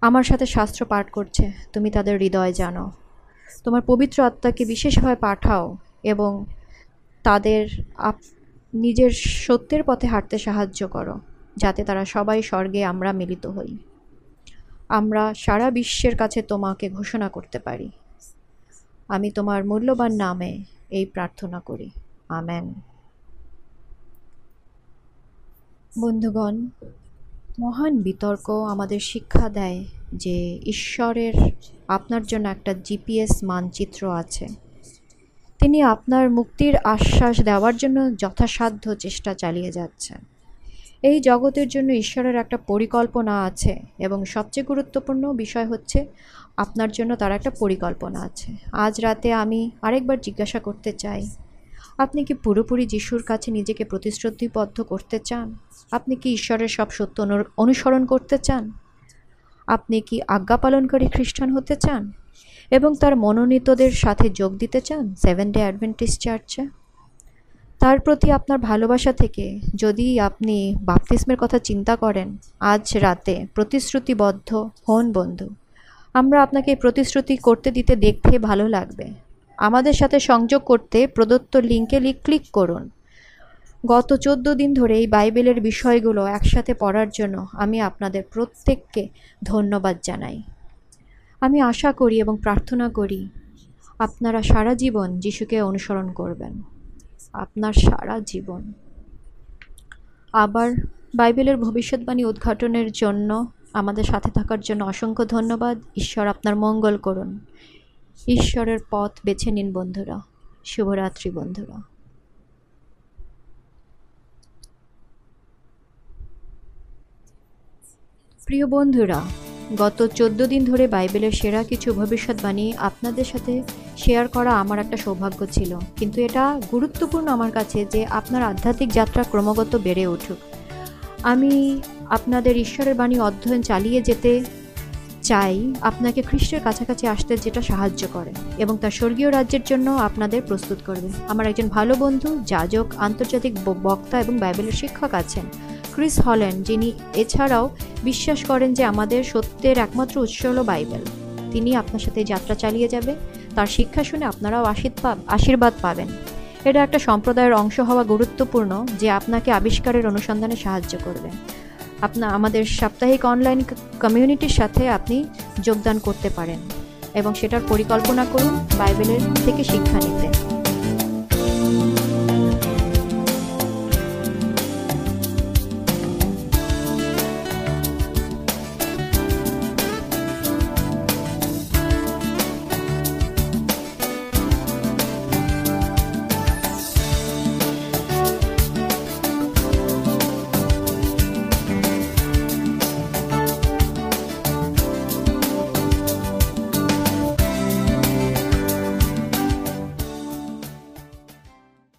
আমার সাথে শাস্ত্র পাঠ করছে। তুমি তাদের হৃদয় জানো। তোমার পবিত্র আত্মাকে বিশেষভাবে পাঠাও এবং তাদের আপ নিজের সত্যের পথে হাঁটতে সাহায্য করো, যাতে তারা সবাই স্বর্গে আমরা মিলিত হই। আমরা সারা বিশ্বের কাছে তোমাকে ঘোষণা করতে পারি। আমি তোমার মূল্যবান নামে এই প্রার্থনা করি। আমেন। বন্ধুগণ, মহান বিতর্ক আমাদের শিক্ষা দেয় যে ঈশ্বরের আপনার জন্য একটা জিপিএস মানচিত্র আছে। তিনি আপনার মুক্তির আশ্বাস দেওয়ার জন্য যথাসাধ্য চেষ্টা চালিয়ে যাচ্ছেন। এই জগতের জন্য ঈশ্বরের একটা পরিকল্পনা আছে এবং সবচেয়ে গুরুত্বপূর্ণ বিষয় হচ্ছে আপনার জন্য তার একটা পরিকল্পনা আছে। আজ রাতে আমি আরেকবার জিজ্ঞাসা করতে চাই আপনি কি পুরোপুরি যিশুর কাছে নিজেকে প্রতিশ্রুতিবদ্ধ করতে চান? আপনি কি ঈশ্বরের সব সত্য অনুসরণ করতে চান? আপনি কি আজ্ঞা পালনকারী খ্রিস্টান হতে চান? এবং তার মনোনীতদের সাথে যোগ দিতে চান সেভেন ডে অ্যাডভেন্টিস চার্চে তার প্রতি আপনার ভালোবাসা থেকে যদি আপনি বাপতিস্মের কথা চিন্তা করেন, আজ রাতে প্রতিশ্রুতিবদ্ধ হন বন্ধু। আমরা আপনাকে প্রতিশ্রুতি করতে দিতে দেখতে ভালো লাগবে। আমাদের সাথে সংযোগ করতে প্রদত্ত লিঙ্কে ক্লিক করুন। গত চোদ্দ দিন ধরে এই বাইবেলের বিষয়গুলো একসাথে পড়ার জন্য আমি আপনাদের প্রত্যেককে ধন্যবাদ জানাই। আমি আশা করি এবং প্রার্থনা করি আপনারা সারা জীবন যিশুকে অনুসরণ করবেন। আপনার সারা জীবন। আবার বাইবেলের ভবিষ্যৎবাণী উদ্ঘাটনের জন্য আমাদের সাথে থাকার জন্য অসংখ্য ধন্যবাদ। ঈশ্বর আপনার মঙ্গল করুন। ঈশ্বরের পথ বেছে নিন বন্ধুরা। শুভরাত্রি বন্ধুরা। প্রিয় বন্ধুরা, গত চোদ্দ দিন ধরে বাইবেলের সেরা কিছু ভবিষ্যৎবাণী আপনাদের সাথে শেয়ার করা আমার একটা সৌভাগ্য ছিল। কিন্তু এটা গুরুত্বপূর্ণ আমার কাছে যে আপনার আধ্যাত্মিক যাত্রা ক্রমাগত বেড়ে উঠুক। আমি আপনাদের ঈশ্বরের বাণী অধ্যয়ন চালিয়ে যেতে চাই আপনাকে খ্রিস্টের কাছাকাছি আসতে যেটা সাহায্য করে এবং তার স্বর্গীয় রাজ্যের জন্য আপনাদের প্রস্তুত করবে। আমার একজন ভালো বন্ধু, যাজক, আন্তর্জাতিক বক্তা এবং বাইবেলের শিক্ষক আছেন, ক্রিস হল্যান্ড, যিনি এছাড়াও বিশ্বাস করেন যে আমাদের সত্যের একমাত্র উৎস হলো বাইবেল। তিনি আপনার সাথে যাত্রা চালিয়ে যাবে। তার শিক্ষা শুনে আপনারাও আশীর্বাদ পাবেন। এটা একটা সম্প্রদায়ের অংশ হওয়া গুরুত্বপূর্ণ যে আপনাকে আবিষ্কারের অনুসন্ধানে সাহায্য করবে। আপনা আমাদের সাপ্তাহিক অনলাইন কমিউনিটির সাথে আপনি যোগদান করতে পারেন এবং সেটার পরিকল্পনা করুন বাইবেলের থেকে শিক্ষা নিতে।